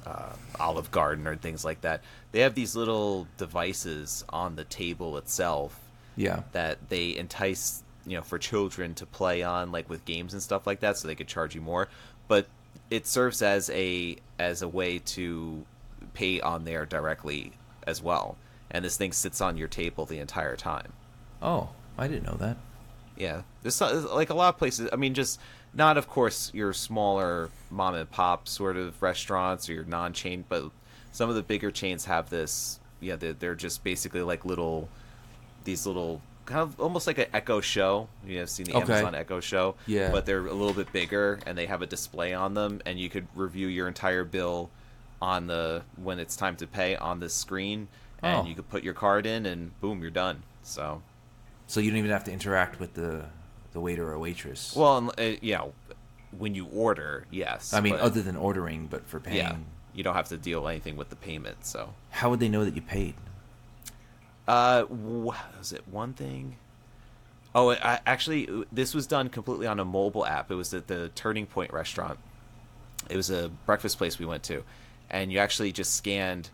uh, Olive Garden or things like that. They have these little devices on the table itself Yeah. that they entice you know for children to play on like with games and stuff like that so they could charge you more but it serves as a as a way to pay on there directly as well and this thing sits on your table the entire time Oh, I didn't know that. yeah there's like a lot of places i mean just not of course your smaller mom and pop sort of restaurants or your non-chain but some of the bigger chains have this yeah they're, they're just basically like little these little kind of almost like an echo show you know seen the Okay. amazon echo show Yeah. but they're a little bit bigger and they have a display on them and you could review your entire bill on the when it's time to pay on the screen and Oh. you could put your card in and boom you're done so So you don't even have to interact with the the waiter or waitress. Well, and, uh, you know, when you order, yes. I mean, but, other than ordering, but for paying, yeah, you don't have to deal anything with the payment. So, how would they know that you paid? uh, was it one thing? Oh, I, actually, this was done completely on a mobile app. It was at the Turning Point restaurant. It was a breakfast place we went to, and you actually just scanned.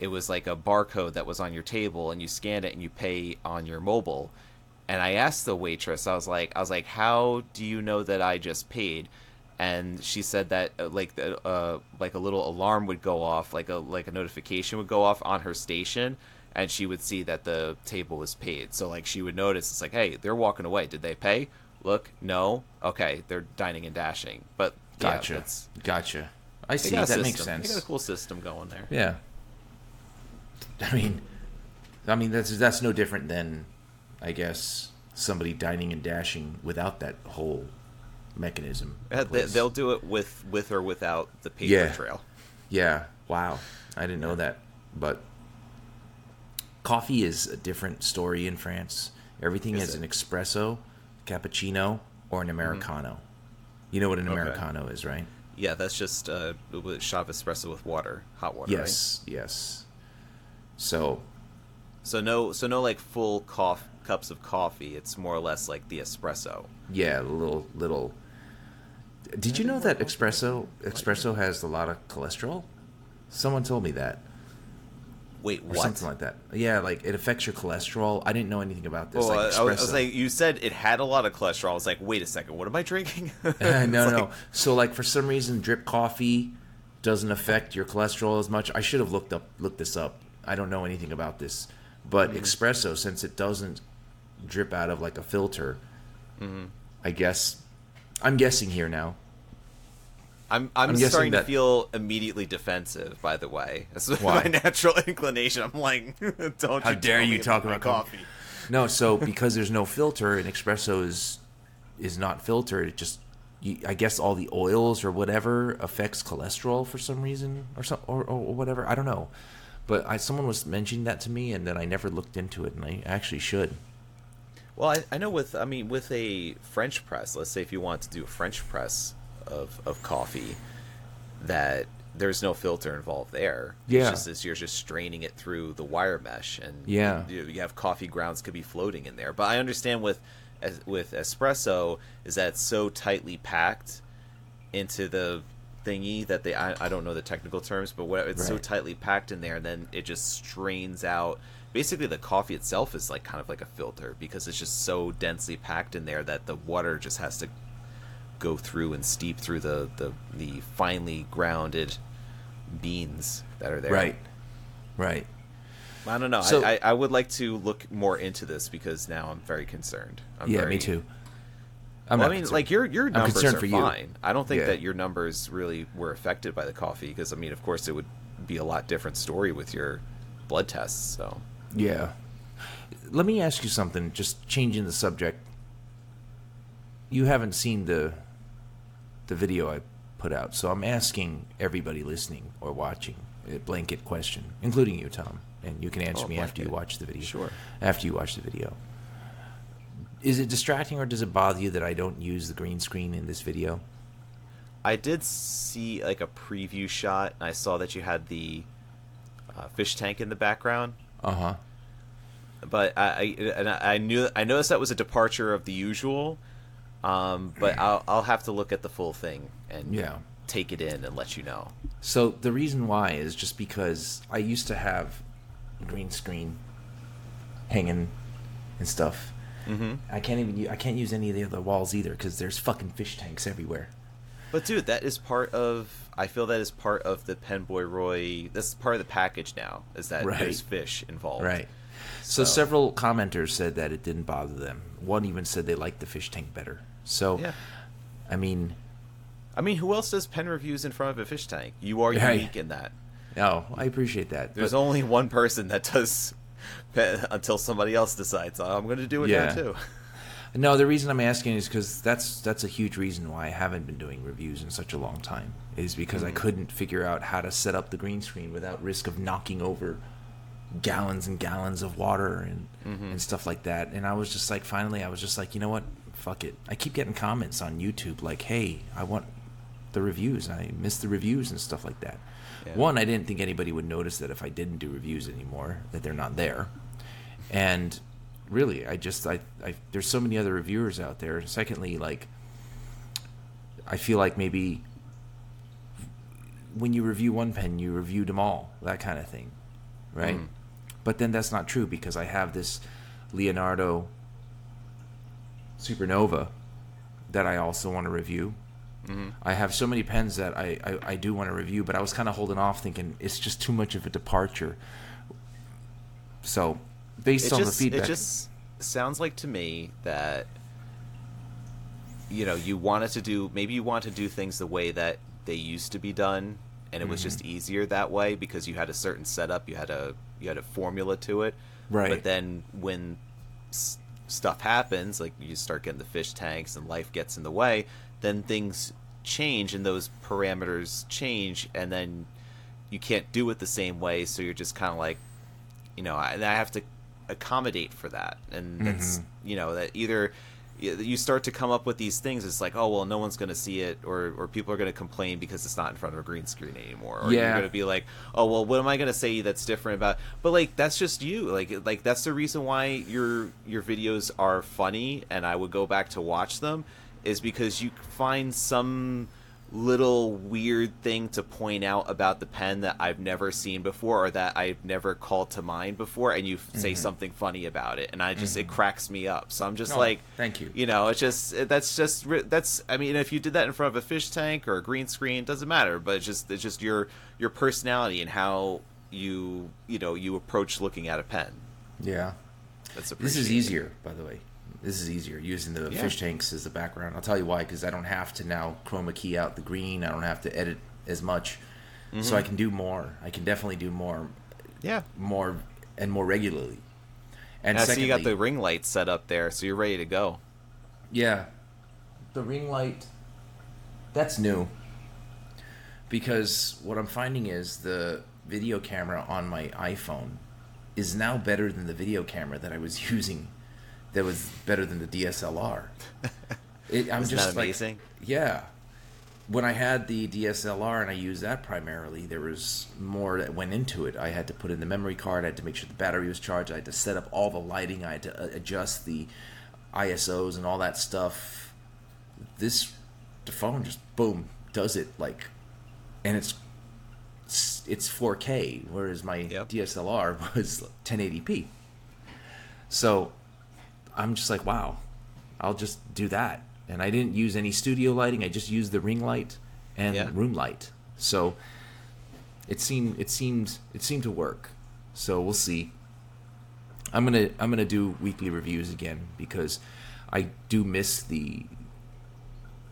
It was like a barcode that was on your table, and you scanned it and you pay on your mobile. And I asked the waitress, I was like, I was like, how do you know that I just paid? And she said that uh, like the, uh, like a little alarm would go off, like a like a notification would go off on her station, and she would see that the table was paid. So like she would notice, it's like, hey, they're walking away. Did they pay? Look, no. Okay, they're dining and dashing. But yeah, Gotcha. that's- gotcha. I see. That a makes sense. They got a cool system going there. Yeah. I mean, I mean that's that's no different than, I guess, somebody dining and dashing without that whole mechanism. Uh, they, they'll do it with with or without the paper Yeah. trail. Yeah. Wow. I didn't know that. But coffee is a different story in France. Everything Is is an espresso, cappuccino, or an americano. You know what an Okay. americano is, right? Yeah, that's just uh, a shot of espresso with water, hot water. right? Yes. Yes. So So no, so no like full coff- cups of coffee. It's more or less like the espresso. yeah, little little. Did you know that espresso espresso has a lot of cholesterol? Someone told me that. Wait, what? or something like that. Yeah, like it affects your cholesterol. I didn't know anything about this. Oh, like I, I was, I was like, you said it had a lot of cholesterol. I was like, wait a second, what am I drinking? no, It's no. So like for some reason, drip coffee doesn't affect your cholesterol as much. I should have looked up looked this up. I don't know anything about this, but Mm-hmm. espresso, since it doesn't drip out of like a filter, Mm-hmm. I guess I'm guessing here now. I'm I'm, I'm starting that- to feel immediately defensive. By the way, that's Why? my natural inclination. I'm like, don't How you dare you talk about coffee? No, so because there's no filter and espresso is is not filtered, it just you, I guess all the oils or whatever affects cholesterol for some reason or some or, or whatever. I don't know, but I, someone was mentioning that to me, and then I never looked into it, and I actually should. Well, I, I know with I mean with a French press. Let's say if you want to do a French press of of coffee, that there's no filter involved there. Yeah. It's just as you're just straining it through the wire mesh, and Yeah. you, you have coffee grounds could be floating in there. But I understand with as, with espresso is that it's so tightly packed into the thingy that they I, I don't know the technical terms, but what, it's so tightly packed in there, and then it just strains out. Basically, the coffee itself is like kind of like a filter because it's just so densely packed in there that the water just has to go through and steep through the the, the finely grounded beans that are there. Right, right. I don't know. So- I, I, I would like to look more into this because now I'm very concerned. I'm yeah, very, me too. Well, I mean, concerned. like your your numbers concerned are for you. fine. I don't think Yeah. that your numbers really were affected by the coffee because I mean, of course, it would be a lot different story with your blood tests. So Yeah. Let me ask you something, just changing the subject. You haven't seen the the video I put out, so I'm asking everybody listening or watching a blanket question, including you, Tom, and you can answer Oh, me after you watch the video. Sure. After you watch the video. Is it distracting or does it bother you that I don't use the green screen in this video? I did see like a preview shot. And I saw that you had the uh, fish tank in the background. Uh-huh. but I, I and I knew I noticed that was a departure of the usual. Um, but I'll I'll have to look at the full thing and Yeah. take it in and let you know. So the reason why is just because I used to have green screen hanging and stuff. Mm-hmm. I can't even I can't use any of the other walls either because there's fucking fish tanks everywhere. But dude, that is part of. I feel that is part of the Penboy Roy. That's part of the package now. Is that Right. there's fish involved? Right. So, So- several commenters said that it didn't bother them. One even said they liked the fish tank better. So Yeah. I mean, I mean, who else does pen reviews in front of a fish tank? You are Right. unique in that. No, I appreciate that. There's but- only one person that does pen, until somebody else decides "Oh, I'm going to do it Yeah. now too. No, the reason I'm asking is because that's that's a huge reason why I haven't been doing reviews in such a long time. Is because I mm. couldn't figure out how to set up the green screen without risk of knocking over gallons and gallons of water and mm-hmm. and stuff like that. And I was just like, finally, I was just like, you know what, fuck it. I keep getting comments on YouTube like, hey, I want the reviews. I miss the reviews and stuff like that. Yeah. One, I didn't think anybody would notice that if I didn't do reviews anymore, that they're not there. And really, I just I, I there's so many other reviewers out there. And secondly, like I feel like maybe when you review one pen, you reviewed them all, that kind of thing, right? Mm. But then that's not true because I have this Leonardo Supernova that I also want to review. Mm-hmm. I have so many pens that I, I, I do want to review, but I was kind of holding off thinking it's just too much of a departure. So, based it on just, the feedback, It just sounds like to me that you know you wanted to do maybe you want to do things the way that they used to be done, and it was Mm-hmm. just easier that way because you had a certain setup, you had a you had a formula to it. Right. But then when s- stuff happens, like you start getting the fish tanks and life gets in the way, then things change and those parameters change, and then you can't do it the same way. So you're just kind of like, you know, I, I have to accommodate for that, and mm-hmm. that's you know that either you start to come up with these things. It's like, oh well, no one's going to see it, or or people are going to complain because it's not in front of a green screen anymore, or you're going to be like, oh well, what am I going to say that's different about? But like that's just you. Like like that's the reason why your your videos are funny, and I would go back to watch them, is because you find some little weird thing to point out about the pen that I've never seen before or that I've never called to mind before and you f say mm-hmm. something funny about it and I just it mm-hmm. cracks me up. So I'm just Oh, like thank you. You know, it's just that's just that's I mean if you did that in front of a fish tank or a green screen it doesn't matter, but it's just it's just your your personality and how you you know you approach looking at a pen. yeah. That's a. This is easier, by the way. This is easier using the Yeah. fish tanks as the background. I'll tell you why, because I don't have to now chroma key out the green. I don't have to edit as much, so mm-hmm. I can do more. I can definitely do more, Yeah. more and more regularly. And Now, so you got the ring light set up there, so you're ready to go. Yeah. The ring light that's new. Because what I'm finding is the video camera on my iPhone is now better than the video camera that I was using that was better than the DSLR. It, I'm Isn't just that like- amazing? yeah. When I had the DSLR and I used that primarily, there was more that went into it. I had to put in the memory card. I had to make sure the battery was charged. I had to set up all the lighting. I had to uh, adjust the ISOs and all that stuff. This, the phone just boom does it like, and it's it's 4K, whereas my Yep. DSLR was 1080p. So I'm just like, wow, I'll just do that. And I didn't use any studio lighting. I just used the ring light and Yeah. room light. So it seemed it seemed it seemed to work. So we'll see. I'm gonna I'm gonna do weekly reviews again because I do miss the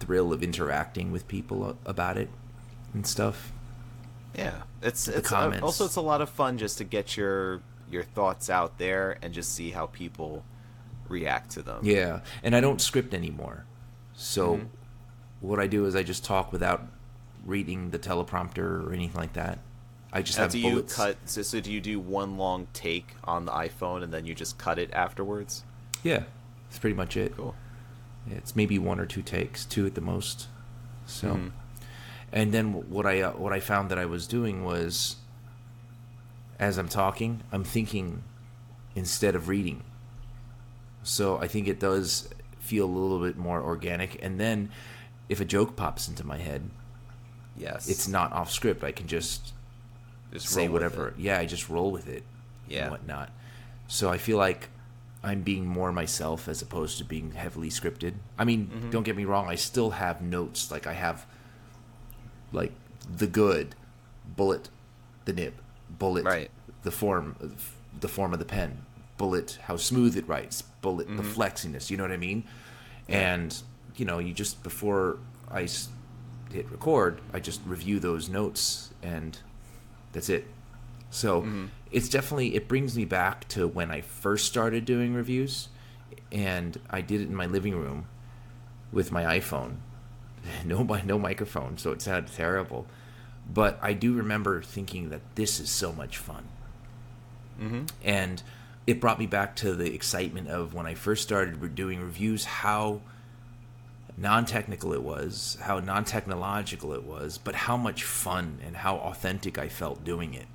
thrill of interacting with people about it and stuff. Yeah, it's it's uh, comments. also it's a lot of fun just to get your your thoughts out there and just see how people react to them. Yeah, and I don't script anymore. So Mm-hmm. what I do is I just talk without reading the teleprompter or anything like that. I just Now, have do you cut? So, so do you do one long take on the iPhone and then you just cut it afterwards? Yeah, that's pretty much it. Cool. It's maybe one or two takes, two at the most. So, Mm-hmm. and then what I uh, what I found that I was doing was, as I'm talking, I'm thinking instead of reading. So I think it does feel a little bit more organic. And then, if a joke pops into my head, Yes. it's not off script. I can just just say whatever. it. Yeah, I just roll with it. Yeah. And whatnot. So I feel like I'm being more myself as opposed to being heavily scripted. I mean, Mm-hmm. don't get me wrong. I still have notes. Like I have, like the good, bullet, the nib, bullet, Right. the form, the form of the pen, bullet, how smooth it writes, bullet, the Mm-hmm. flexiness. You know what I mean? And you know, you just before I s- hit record, I just review those notes and that's it. So it's definitely it brings me back to when I first started doing reviews, and I did it in my living room with my iPhone, no no microphone, so it sounded terrible. But I do remember thinking that this is so much fun, and it brought me back to the excitement of when I first started doing reviews. How non-technical it was, how non-technological it was, but how much fun and how authentic I felt doing it.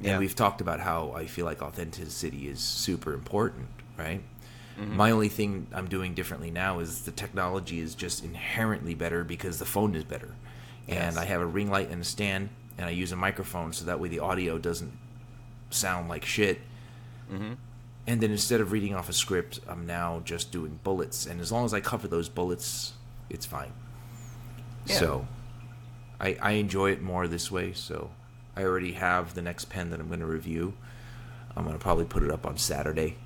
Yeah. And we've talked about how I feel like authenticity is super important, right? Mm-hmm. My only thing I'm doing differently now is the technology is just inherently better because the phone is better. And I have a ring light and a stand, and I use a microphone so that way the audio doesn't sound like shit. Mm-hmm. And then instead of reading off a script, I'm now just doing bullets. And as long as I cover those bullets, it's fine. Yeah. So I, I enjoy it more this way. So I already have the next pen that I'm going to review. I'm going to probably put it up on Saturday.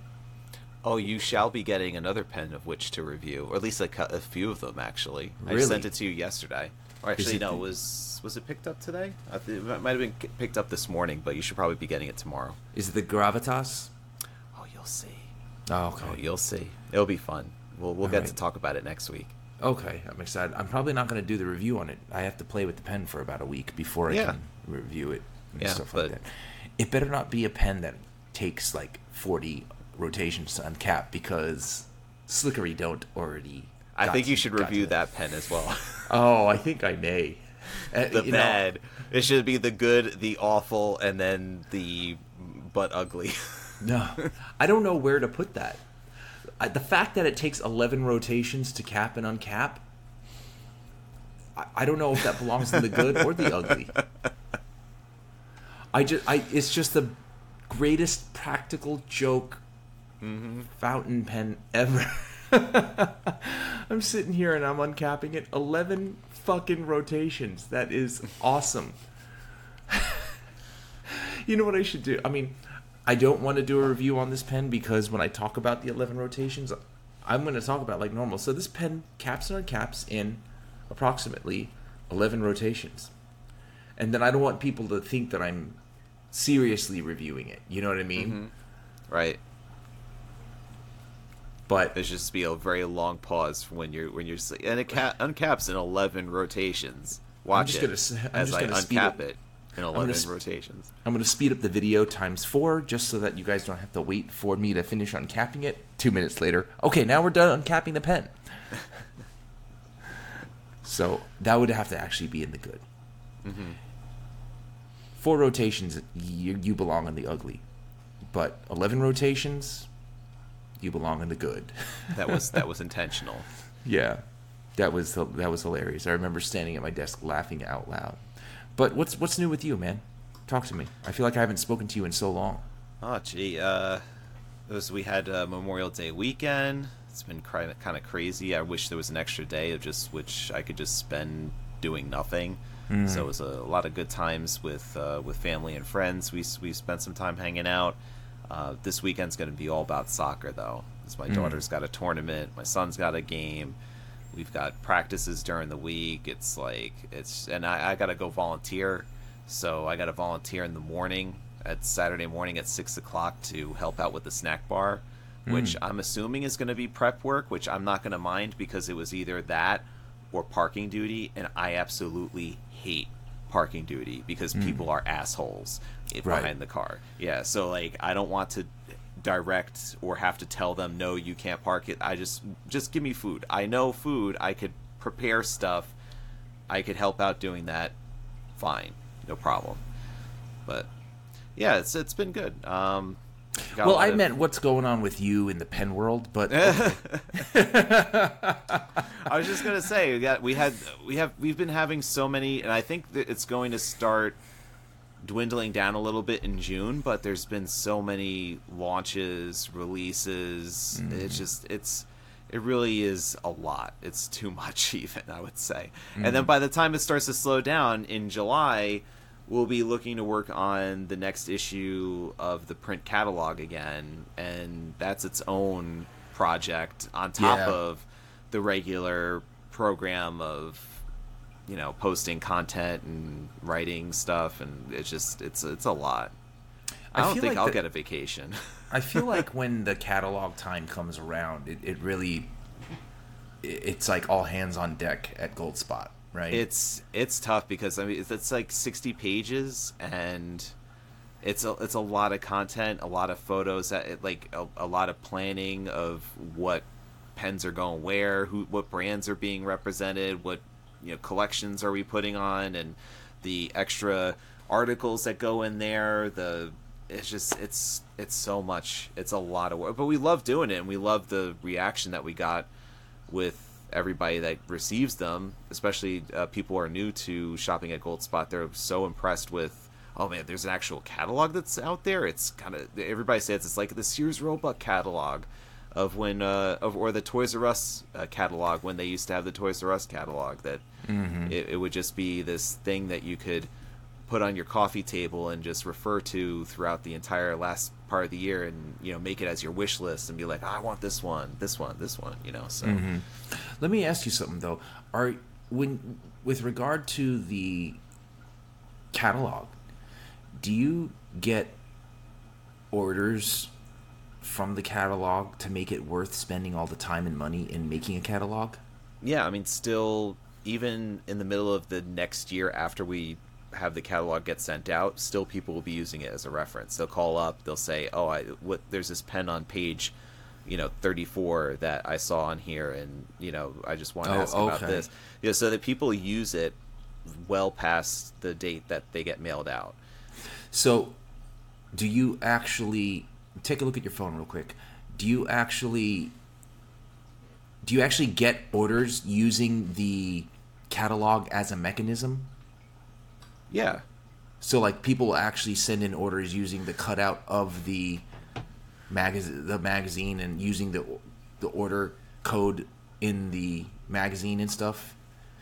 Oh, you shall be getting another pen of which to review, or at least a, a few of them. Actually, I sent it to you yesterday. Or actually, it no, it was was it picked up today? It might have been picked up this morning, but you should probably be getting it tomorrow. Is it the Gravitas? You'll see. Oh, okay. Oh, you'll see. It'll be fun. We'll we'll All get right. to talk about it next week. Okay, I'm excited. I'm probably not going to do the review on it. I have to play with the pen for about a week before I Yeah. can review it and Yeah, stuff like but- that. It better not be a pen that takes like 40 rotations to uncap because Slickery don't already. I think you should review that. pen as well. Oh, I think I may. Uh, the you know, bad. It should be the good, the awful, and then the but ugly. No, I don't know where to put that. I, the fact that it takes 11 rotations to cap and uncap, I, I don't know if that belongs in the good or the ugly. I just, I, it's just the greatest practical joke mm-hmm. fountain pen ever. I'm sitting here and I'm uncapping it 11 fucking rotations. That is awesome. you know what I should do? I mean, I don't want to do a review on this pen because when I talk about the 11 rotations, I'm going to talk about like normal. So this pen caps and uncaps in approximately 11 rotations. And then I don't want people to think that I'm seriously reviewing it. You know what I mean? Mm-hmm. Right. But There's just be a very long pause when you're when you're and it ca- uncaps in 11 rotations. Watch just it gonna I'm as just I gonna uncap it. it in gonna 11 sp- rotations. I'm going to speed up the video times four just so that you guys don't have to wait for me to finish uncapping it. Two minutes later. Okay, now we're done uncapping the pen. so that would have to actually be in the good. Mm-hmm. Four rotations, you, you belong in the ugly. But 11 rotations, you belong in the good. That was that was intentional. Yeah, that was that was hilarious. I remember standing at my desk laughing out loud. But what's what's new with you, man? Talk to me. I feel like I haven't spoken to you in so long. Oh, gee. Uh, it was, we had uh, Memorial Day weekend. It's been kind of crazy. I wish there was an extra day of just which I could just spend doing nothing. So it was a, lot of good times with uh, with family and friends. We we spent some time hanging out. Uh, this weekend's going to be all about soccer, though. my daughter's got a tournament. My son's got a game. We've got practices during the week. It's like it's and I, I got to go volunteer. So I got to volunteer in the morning at Saturday morning at six o'clock to help out with the snack bar, hmm. which I'm assuming is going to be prep work, which I'm not going to mind because it was either that or parking duty, and I absolutely hate parking duty because hmm. people are assholes eh, Right. behind the car. Yeah, so like I don't want to direct or have to tell them no you can't park it. I just just give me food. I know food. I could prepare stuff. I could help out doing that. Fine, no problem. But yeah, it's it's been good. Um, Well, I of- meant what's going on with you in the pen world, but I was just gonna say we got we had we have we've been having so many, and I think that it's going to start dwindling down a little bit in June. But there's been so many launches, releases. It's mm. just it's it really is a lot. It's too much, even I would say. And then mm. by the time it starts to slow down in July. We'll be looking to work on the next issue of the print catalog again, and that's its own project on top Yeah. of the regular program of you know posting content and writing stuff and it's just it's it's a lot i, I don't think like i'll the- get a vacation I feel like when the catalog time comes around, it, it really it's like all hands on deck at Goldspot, right? it's it's tough because i mean it's, like 60 pages and it's a it's a lot of content a lot of photos that it, like a, a lot of planning of what pens are going where who what brands are being represented what you know collections are we putting on and the extra articles that go in there the it's just it's it's so much it's a lot of work but we love doing it and we love the reaction that we got with everybody that receives them, especially uh, people who are new to shopping at Goldspot. They're so impressed with, oh man, there's an actual catalog that's out there. It's kind of everybody says it's like the Sears Roebuck catalog of when, uh, of or the Toys R Us uh, catalog when they used to have the Toys R Us catalog. That it, it would just be this thing that you could put on your coffee table and just refer to throughout the entire last part of the year and you know make it as your wish list and be like "Ah, I want this one this one this one you know so Let me ask you something though. Are when with regard to the catalog, do you get orders from the catalog to make it worth spending all the time and money in making a catalog? yeah i mean still even in the middle of the next year after we have the catalog get sent out still people will be using it as a reference they'll call up they'll say oh i what there's this pen on page you know 34 that i saw on here and you know i just want to Oh, ask about okay. this you know, so that people use it well past the date that they get mailed out So, do you actually take a look at your phone real quick? Do you actually do you actually get orders using the catalog as a mechanism? yeah So, like people actually send in orders using the cutout of the magazine, the magazine, and using the the order code in the magazine and stuff.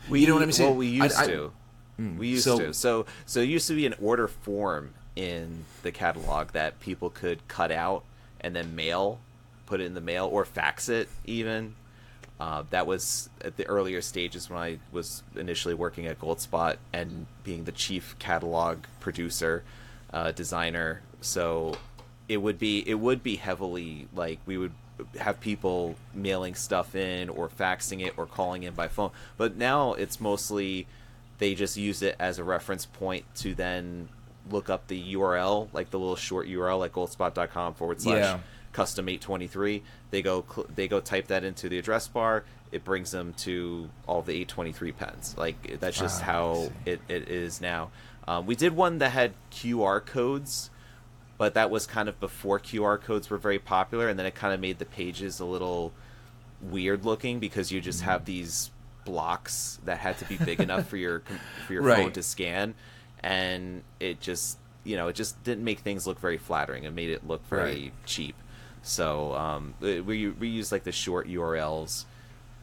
We, you know what I'm saying? Well, we used I- I- to. Mm, we used so- to. So, so it used to be an order form in the catalog that people could cut out and then mail put it in the mail or fax it even. Uh, that was at the earlier stages when I was initially working at Goldspot and being the chief catalog producer, uh, designer. So it would be it would be heavily like we would have people mailing stuff in or faxing it or calling in by phone. But now it's mostly they just use it as a reference point to then look up the URL, like the little short URL, like goldspot.com forward slash Yeah. custom 823 they go cl- they go type that into the address bar it brings them to all the 823 pens like that's just Ah, I how it, it is now um, we did one that had qr codes but that was kind of before qr codes were very popular and then it kind of made the pages a little weird looking because you just Mm-hmm. have these blocks that had to be big enough for your for your Right. phone to scan and it just you know it just didn't make things look very flattering it made it look very Right. cheap so um, we we use like the short urls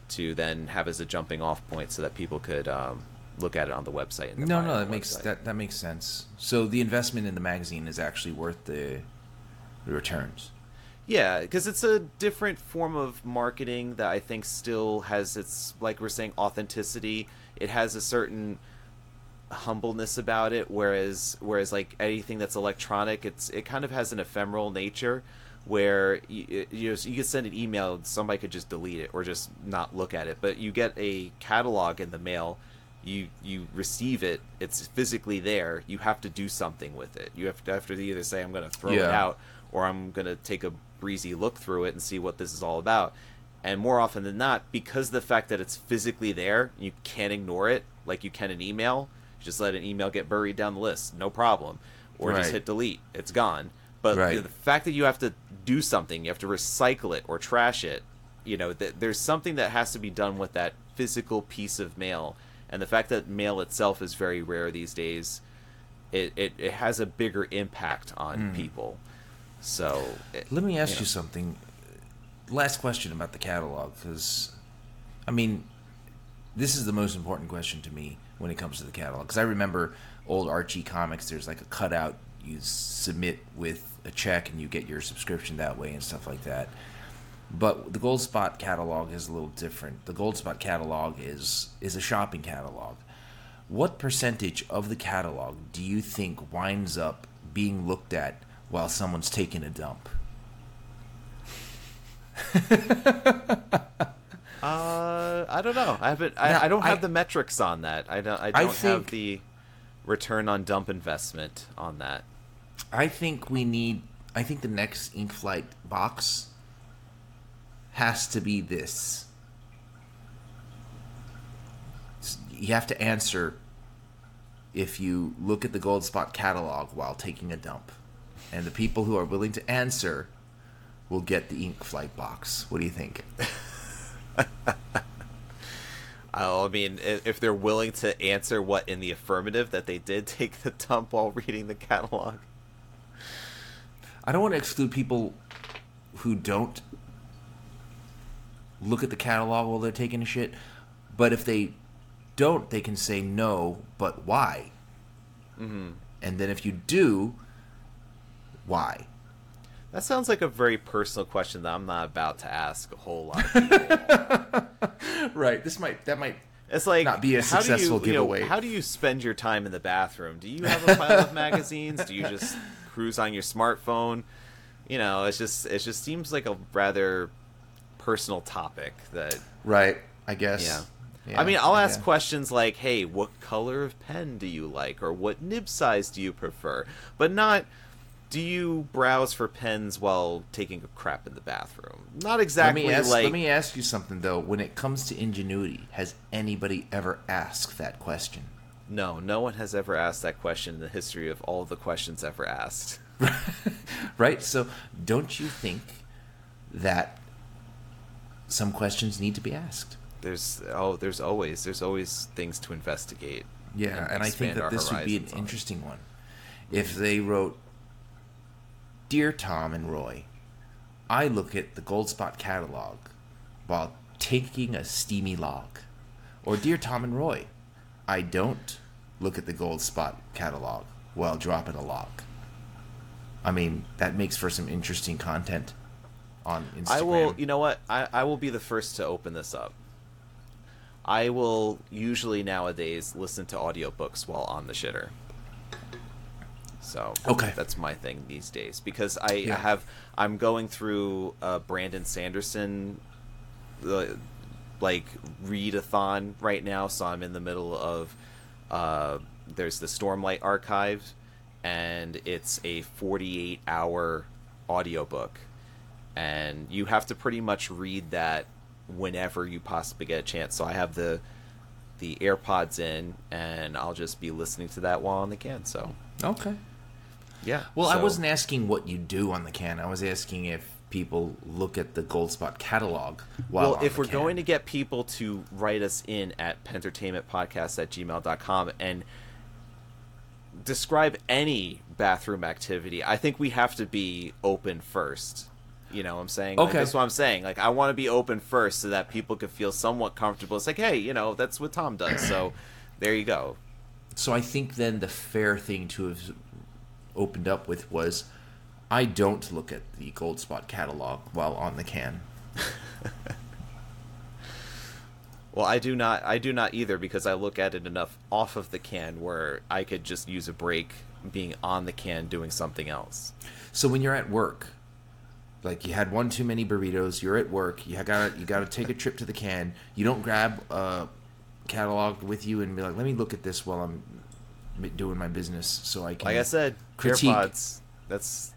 to then have as a jumping off point so that people could um, look at it on the website and No, no, that makes website. that that makes sense. So the investment in the magazine is actually worth the, the returns. Yeah, because it's a different form of marketing that I think still has its, like we're saying, authenticity. It has a certain humbleness about it, whereas whereas like anything that's electronic, it's it kind of has an ephemeral nature, where you you, know, you could send an email, somebody could just delete it or just not look at it, but you get a catalog in the mail. You you receive it. It's physically there. You have to do something with it. You have to have to either say I'm going to throw it out or I'm going to take a breezy look through it and see what this is all about. And more often than not, because of the fact that it's physically there, you can't ignore it like you can an email. You just let an email get buried down the list, no problem. Or just hit delete, it's gone. But Right. the fact that you have to do something, you have to recycle it or trash it, you know, th- there's something that has to be done with that physical piece of mail. And the fact that mail itself is very rare these days, it, it, it has a bigger impact on hmm. people. So it- Let me ask know. you something. Last question about the catalog, because, I mean, this is the most important question to me when it comes to the catalog. Because I remember old Archie comics. There's like a cutout you submit with a check, and you get your subscription that way and stuff like that. But the Goldspot catalog is a little different. The Goldspot catalog is is a shopping catalog. What percentage of the catalog do you think winds up being looked at while someone's taking a dump? Uh, I don't know. I haven't. I, Now, I don't have I- the metrics on that. I don't. I I don't have think- the return on dump investment on that. I think we need. I think the next Ink Flight box has to be this. You have to answer if you look at the Goldspot catalog while taking a dump, and the people who are willing to answer will get the Ink Flight box. What do you think? I mean, if they're willing to answer what in the affirmative that they did take the dump while reading the catalog. I don't want to exclude people who don't look at the catalog while they're taking a shit, but if they don't, they can say no, but why? Mm-hmm. And then if you do, why? That sounds like a very personal question that I'm not about to ask a whole lot. Of people. Right. This might that might It's like Not be a how do you- successful you know, giveaway. how do you spend your time in the bathroom? Do you have a pile of magazines? Do you just cruise on your smartphone? You know, it's just it just seems like a rather personal topic that right. I guess. Yeah. I mean, I'll ask yeah. questions like, "Hey, what color of pen do you like?" or "What nib size do you prefer?" But not, "Do you browse for pens while taking a crap in the bathroom?" Not Let exactly me ask. like. let me ask you something though. When it comes to ingenuity, has anybody ever asked that question? No, no one has ever asked that question in the history of all the questions ever asked. right? So, don't you think that some questions need to be asked? There's oh, there's always there's always things to investigate. Yeah, and, I think that this would be an on. interesting one. If they wrote, Dear Tom and Roy, I look at the Goldspot catalog while taking a steamy log. Or Dear Tom and Roy, I don't look at the Goldspot catalog while dropping a log. I mean, that makes for some interesting content on Instagram. I will. You know what? I, I will be the first to open this up. I will usually nowadays listen to audiobooks while on the shitter. So Okay. that's my thing these days because I, Yeah. I have I'm going through uh, Brandon Sanderson the like readathon right now, so I'm in the middle of uh, there's the Stormlight Archive, and it's a 48 hour audiobook, and you have to pretty much read that whenever you possibly get a chance. So I have the the AirPods in, and I'll just be listening to that while on the can. So Okay. Yeah. Well, I wasn't asking what you do on the can. I was asking if people look at the Goldspot catalog while well, if we're can. going to get people to write us in at pentertainmentpodcast at gmail.com and describe any bathroom activity, I think we have to be open first. You know what I'm saying? Like, Okay. that's what I'm saying. Like, I want to be open first so that people can feel somewhat comfortable. It's like, hey, you know, that's what Tom does. So there you go. So I think then the fair thing to have opened up with was I don't look at the Goldspot catalog while on the can. Well, I do not. I do not either because I look at it enough off of the can where I could just use a break being on the can doing something else. So when you're at work, like you had one too many burritos, you're at work, you got you got to take a trip to the can. You don't grab a catalog with you and be like, "Let me look at this while I'm doing my business so I can Like I said, critique. AirPods. That's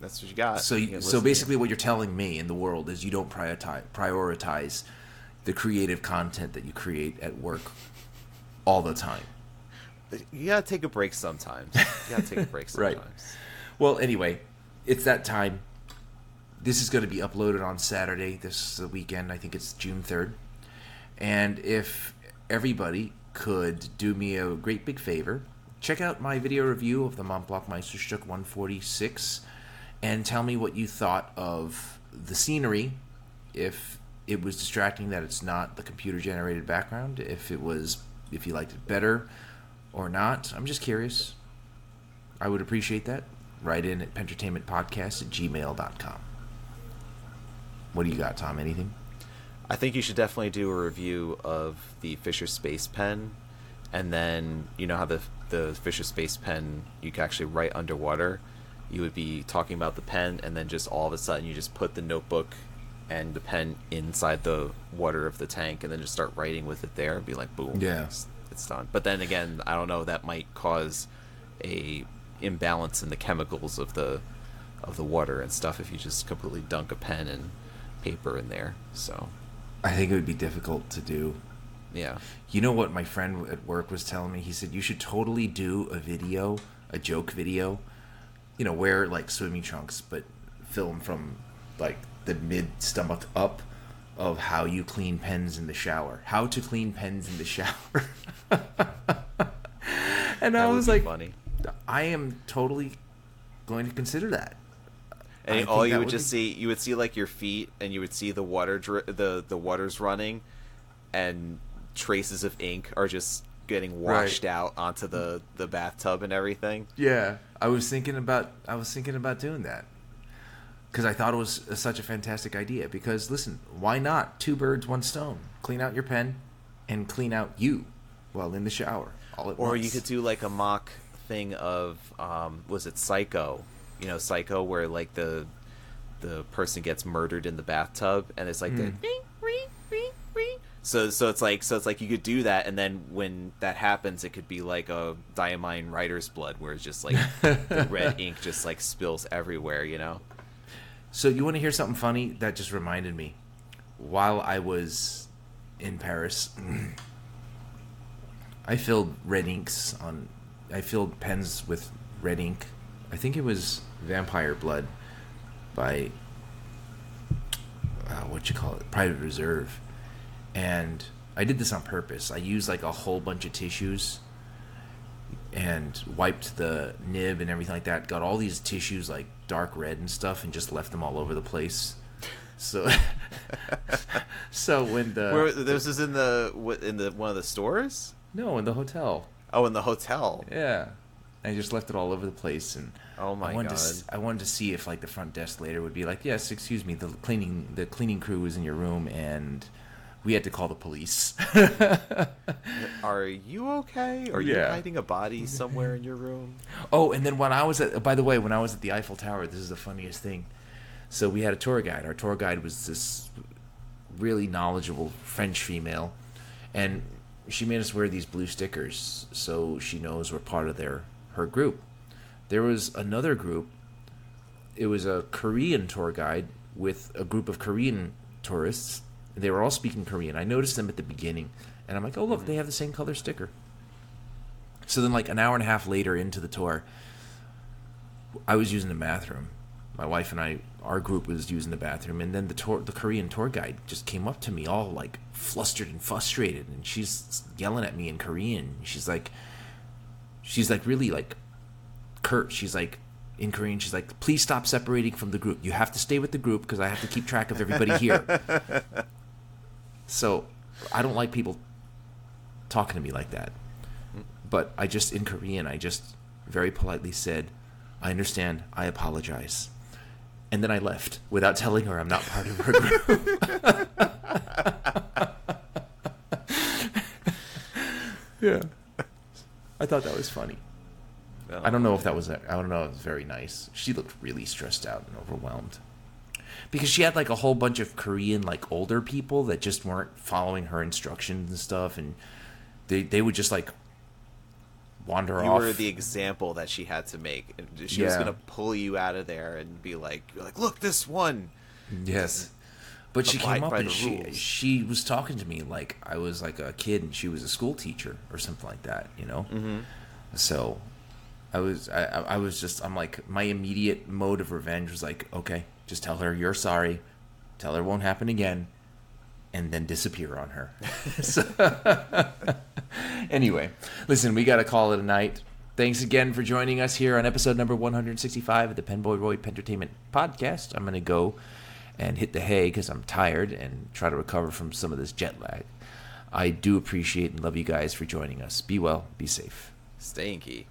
that's what you got. So, You so basically, what you're telling me in the world is you don't prioritize prioritize the creative content that you create at work all the time. you gotta take a break sometimes. You gotta take a break sometimes. Right. Well, anyway, it's that time. This is going to be uploaded on Saturday. This is the weekend. I think it's June 3rd. And if everybody could do me a great big favor, check out my video review of the Montblanc Meisterstück 146 and tell me what you thought of the scenery. If it was distracting that it's not the computer generated background, if it was, if you liked it better or not. I'm just curious. I would appreciate that. Write in at pentertainmentpodcast at gmail.com. What do you got, Tom? Anything? I think you should definitely do a review of the Fisher Space Pen, and then you know how the the Fisher Space Pen you can actually write underwater. You would be talking about the pen, and then just all of a sudden you just put the notebook and the pen inside the water of the tank, and then just start writing with it there, and be like, boom, Yeah. it's, it's done. But then again, I don't know. That might cause a imbalance in the chemicals of the of the water and stuff if you just completely dunk a pen and paper in there. So I think it would be difficult to do. Yeah. You know what my friend at work was telling me? He said you should totally do a video, a joke video. You know, wear like swimming trunks, but film from like the mid stomach up of how you clean pens in the shower. How to clean pens in the shower. and I That would was like, funny. I am totally going to consider that. And think all you would would just be- see, you would see like your feet, and you would see the water, dri- the the water's running, and traces of ink are just getting washed out onto the the bathtub and everything. Yeah, I was thinking about I was thinking about doing that because I thought it was such a fantastic idea. Because listen, why not two birds, one stone? Clean out your pen, and clean out you while in the shower all at Or once. you could do like a mock thing of, um, was it Psycho? You know, Psycho, where like the the person gets murdered in the bathtub, and it's like the Hmm. ring, ring, ring, ring. So so it's like so it's like you could do that, and then when that happens, it could be like a Diamine Writer's Blood, where it's just like the red ink just like spills everywhere. You know. So you want to hear something funny? That just reminded me. While I was in Paris, I filled red inks on. I filled pens with red ink. I think it was Vampire Blood by uh, what you call it, Private Reserve, and I did this on purpose. I used like a whole bunch of tissues and wiped the nib and everything like that. Got all these tissues like dark red and stuff, and just left them all over the place. So, so when the Where this is in the in the one of the stores? no in the hotel, Oh, in the hotel. yeah, I just left it all over the place, and Oh my I wanted God. To, I wanted to see if like the front desk later would be like, "Yes, excuse me, the cleaning the cleaning crew was in your room, and we had to call the police." Are you okay? Are you hiding a body somewhere in your room? Oh, and then when I was at, oh, by the way, when I was at the Eiffel Tower, this is the funniest thing. So we had a tour guide. Our tour guide was this really knowledgeable French female, and she made us wear these blue stickers so she knows we're part of their her group. There was another group. It was a Korean tour guide with a group of Korean tourists. They were all speaking Korean. I noticed them at the beginning, and I'm like, "Oh, look, they have the same color sticker." So then, like an hour and a half later into the tour, I was using the bathroom. My wife and I, our group was using the bathroom, and then the tour, the Korean tour guide just came up to me, all like flustered and frustrated, and she's yelling at me in Korean. She's like, she's like really like curt. She's like in Korean. She's like, please stop separating from the group. You have to stay with the group because I have to keep track of everybody here. so I don't like people talking to me like that but I just in Korean I just very politely said, "I understand. I apologize." And then I left without telling her I'm not part of her group. yeah. I thought that was funny. I don't know if that was I don't know if it was very nice. She looked really stressed out and overwhelmed. Because she had like a whole bunch of Korean like older people that just weren't following her instructions and stuff and they they would just like wander off. You off. were the example that she had to make. And She was gonna pull you out of there and be like, "You're like, look, this one." Yes. But she came up and she rules. she was talking to me like I was like a kid and she was a school teacher or something like that, you know. Mm-hmm. So, I was I I was just I'm like my immediate mode of revenge was like okay just tell her you're sorry, tell her it won't happen again, and then disappear on her. So- anyway, listen, we got to call it a night. Thanks again for joining us here on episode number 165 of the Penboy Roy Pentertainment Podcast. I'm going to go and hit the hay because I'm tired and try to recover from some of this jet lag. I do appreciate and love you guys for joining us. Be well, be safe. Stanky.